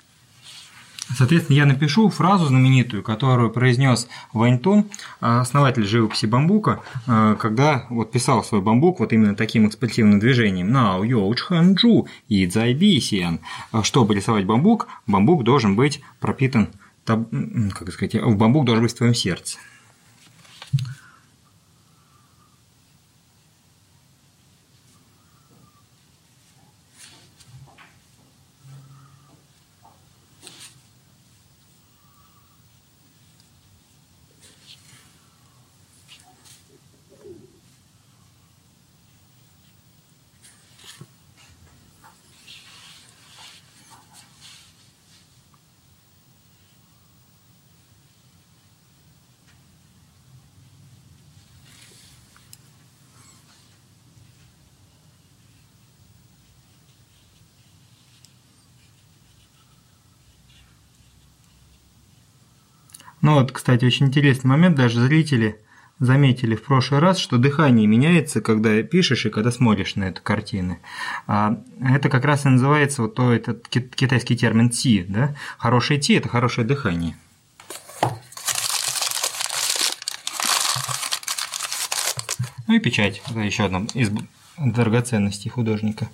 Соответственно, я напишу фразу знаменитую, которую произнес Ваньтун, основатель живописи бамбука, э, когда вот писал свой бамбук вот именно таким экспрессивным движением. Now you чханчжу и цзайбисиан. Чтобы рисовать бамбук, бамбук должен быть пропитан, как сказать, бамбук должен быть в твоем сердце. Ну вот, кстати, очень интересный момент, даже зрители заметили в прошлый раз, что дыхание меняется, когда пишешь и когда смотришь на эту картину. А это как раз и называется вот то, этот китайский термин «ти», да? Хорошее «ти» – это хорошее дыхание. Ну и печать, это еще одна из драгоценностей художника.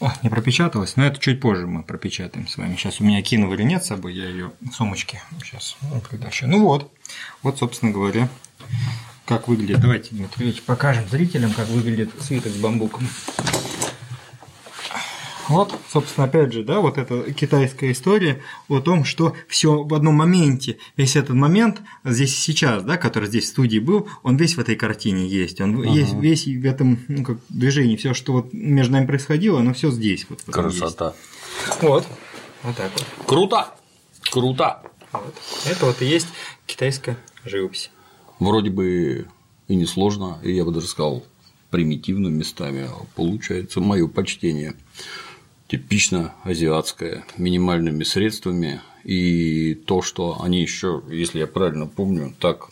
О, не пропечаталась, но это чуть позже мы пропечатаем с вами. Сейчас у меня кинул или нет с собой, я ее в сумочке сейчас притащу. Ну вот, вот, собственно говоря, как выглядит. Давайте, Дмитрий Ильич, покажем зрителям, как выглядит свиток с бамбуком. Вот, собственно, опять же, да, вот эта китайская история о том, что все в одном моменте, весь этот момент здесь и сейчас, да, который здесь в студии был, он весь в этой картине есть, он ага. есть весь в этом ну, как, движении, все, что вот между нами происходило, оно все здесь. Вот, Красота. Есть. Вот, вот так вот. Круто, круто. Вот. Это вот и есть китайская живопись. Вроде бы и несложно, и я бы даже сказал примитивно местами, получается мое почтение типично азиатская, минимальными средствами, и то, что они еще, если я правильно помню, так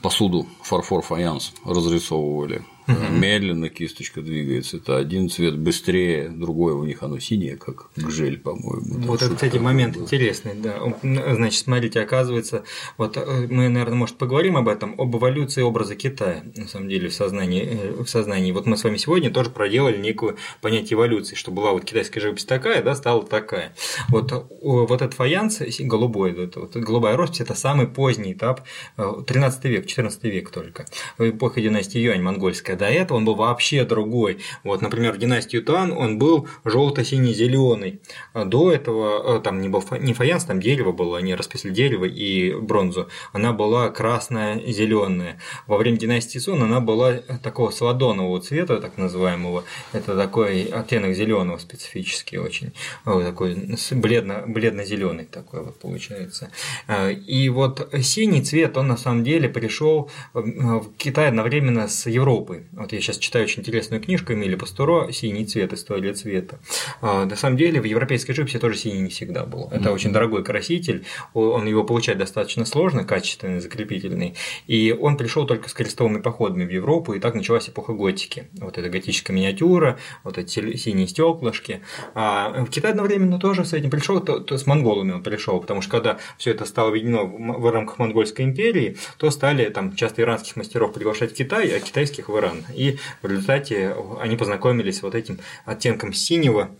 посуду фарфор фаянс разрисовывали Угу. Медленно кисточка двигается. Это один цвет быстрее, другой у них оно синее, как гжель, по-моему. Вот это, кстати, момент был. интересный, да. Значит, смотрите, оказывается, вот э, мы, наверное, может, поговорим об этом, об эволюции образа Китая, на самом деле, в сознании. Э, в сознании. Вот мы с вами сегодня тоже проделали некую понятие эволюции, что была вот китайская живопись такая, да, стала такая. Вот, вот этот фаянс голубой, это, вот, голубая роспись – это самый поздний этап, 13 э, век, 14 век только, эпоха династии Юань, монгольская до этого он был вообще другой. Вот, например, в династии Тан он был желто-синий-зеленый. До этого э, там не, был, не фаянс, там дерево было, они расписали дерево и бронзу. Она была красная-зеленая. Во время династии Сун она была такого сладонового цвета, так называемого. Это такой оттенок зеленого специфический очень. Такой бледно, бледно-зеленый такой вот получается. Э, и вот синий цвет, он на самом деле пришел в Китай одновременно с Европой. Вот я сейчас читаю очень интересную книжку Эмили Пастуро «Синий цвет. История цвета». А, на самом деле в европейской живописи тоже синий не всегда был. Это mm-hmm. очень дорогой краситель, он его получать достаточно сложно, качественный, закрепительный, и он пришел только с крестовыми походами в Европу, и так началась эпоха готики. Вот эта готическая миниатюра, вот эти синие стеклышки. А в Китай одновременно тоже с этим пришел, то, то с монголами он пришел, потому что когда все это стало введено в рамках монгольской империи, то стали там часто иранских мастеров приглашать в Китай, а китайских в Иран экран. И в результате они познакомились вот этим оттенком синего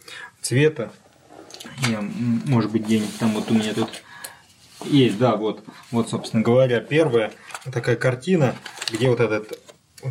цвета. Я, может быть, где там вот у меня тут есть, да, вот, вот, собственно говоря, первая такая картина, где вот этот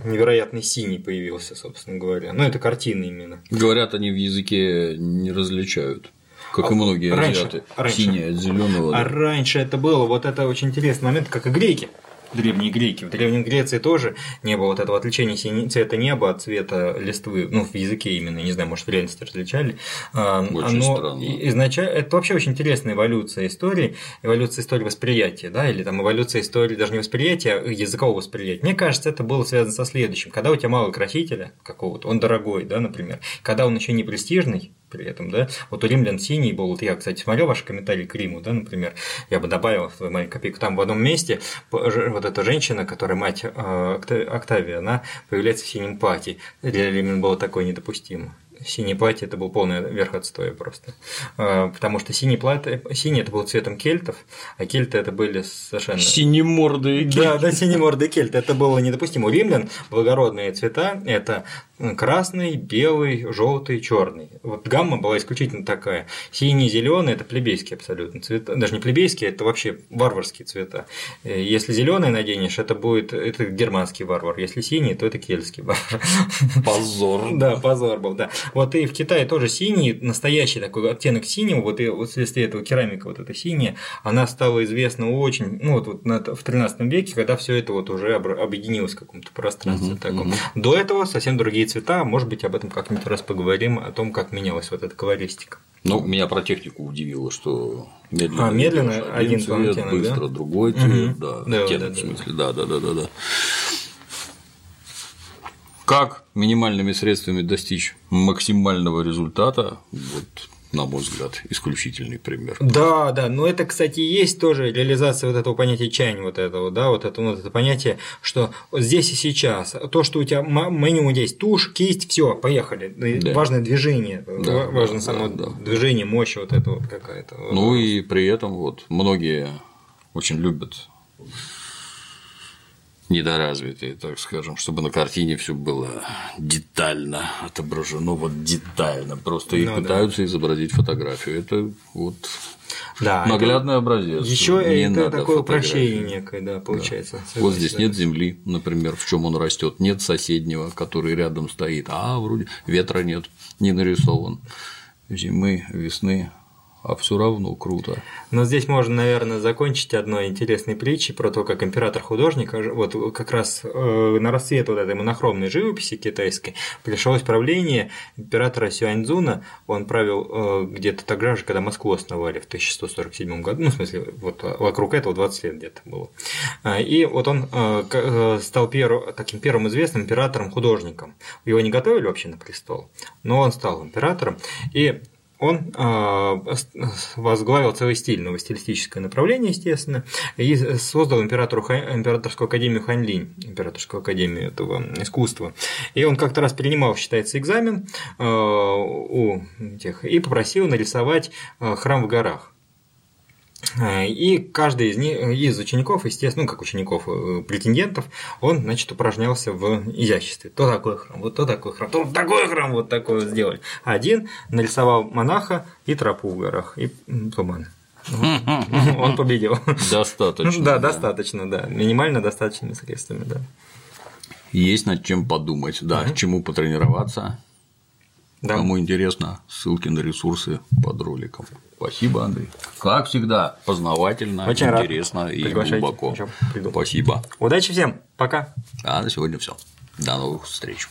невероятный синий появился, собственно говоря. Ну, это картина именно. Говорят, они в языке не различают. Как а и многие раньше, азиаты. Раньше. Синее от зеленого. А да. раньше это было, вот это очень интересный момент, как и греки древние греки. В Древней Греции тоже не было вот этого отличения цвета неба от цвета листвы, ну, в языке именно, не знаю, может, в реальности различали. А, очень Оно странно. Изначально, это вообще очень интересная эволюция истории, эволюция истории восприятия, да, или там эволюция истории даже не восприятия, а языкового восприятия. Мне кажется, это было связано со следующим. Когда у тебя мало красителя какого-то, он дорогой, да, например, когда он еще не престижный, при этом, да. Вот у римлян синий был, вот я, кстати, смотрел ваши комментарии к Риму, да, например, я бы добавил в маленькую копейку, там в одном месте вот эта женщина, которая мать э, Октавия, она появляется в синем платье. Для римлян было такое недопустимо синее платье это был полный верх отстоя просто. А, потому что синий платье, синий это был цветом кельтов, а кельты это были совершенно... Синемордые кельты. Да, да, синемордые кельты. Это было недопустимо. У римлян благородные цвета – это красный, белый, желтый, черный. Вот гамма была исключительно такая. Синий, зеленый это плебейские абсолютно цвета. Даже не плебейские, это вообще варварские цвета. Э, если зеленый наденешь, это будет это германский варвар. Если синий, то это кельтский варвар. Позор. Да, позор был, да. Вот и в Китае тоже синий, настоящий такой оттенок синего, вот и вот вследствие этого керамика вот эта синяя, она стала известна очень, ну вот, вот в 13 веке, когда все это вот уже объединилось в каком-то пространстве таком. До этого совсем другие цвета, может быть, об этом как-нибудь раз поговорим, о том, как менялась вот эта колористика. Ну, меня про технику удивило, что медленно, а, медленно один, цвет, оттенок, быстро да? другой цвет, угу. да, да, оттенок, да, в смысле, да, да, да, да, да. Как минимальными средствами достичь максимального результата? Вот на мой взгляд, исключительный пример. Да, да, но это, кстати, есть тоже реализация вот этого понятия чань, вот этого, да, вот это, вот это понятие, что здесь и сейчас, то, что у тебя минимум есть тушь, кисть, все, поехали. Да. Важное движение, да, важно да, само да, движение, мощь вот это вот какая-то. Ну и при этом вот многие очень любят недоразвитые, так скажем, чтобы на картине все было детально отображено, вот детально. Просто их ну, пытаются да. изобразить фотографию. Это вот да, наглядный это... образец. Еще это такое упрощение некое, да, получается. Да. Вот здесь нет земли, например, в чем он растет, нет соседнего, который рядом стоит, а вроде ветра нет, не нарисован. Зимы, весны, а все равно круто. Но здесь можно, наверное, закончить одной интересной притчей про то, как император-художник, вот как раз э, на рассвет вот этой монохромной живописи китайской пришлось правление императора Сюаньцзуна, он правил э, где-то тогда же, когда Москву основали в 1147 году, ну, в смысле, вот вокруг этого 20 лет где-то было. А, и вот он э, стал первым, таким первым известным императором-художником. Его не готовили вообще на престол, но он стал императором, и он а, возглавил целый стиль, новое стилистическое направление, естественно, и создал императору, императорскую академию Ханьлинь, императорскую академию этого искусства. И он как-то раз принимал, считается, экзамен а, у тех и попросил нарисовать а, храм в горах. Э, и каждый из, них, из учеников, естественно, ну, как учеников, э, претендентов, он, значит, упражнялся в изяществе. То такой храм, вот то такой храм, то такой храм, вот такой вот сделали. Один нарисовал монаха и тропу в горах, и туман. Он победил. Достаточно. Да, достаточно, да. Минимально достаточными средствами, да. Есть над чем подумать, да, к чему потренироваться. Да. Кому интересно, ссылки на ресурсы под роликом. Спасибо, Андрей. Как всегда, познавательно, Очень интересно рад. и глубоко. Спасибо. Удачи всем. Пока. А на сегодня все. До новых встреч.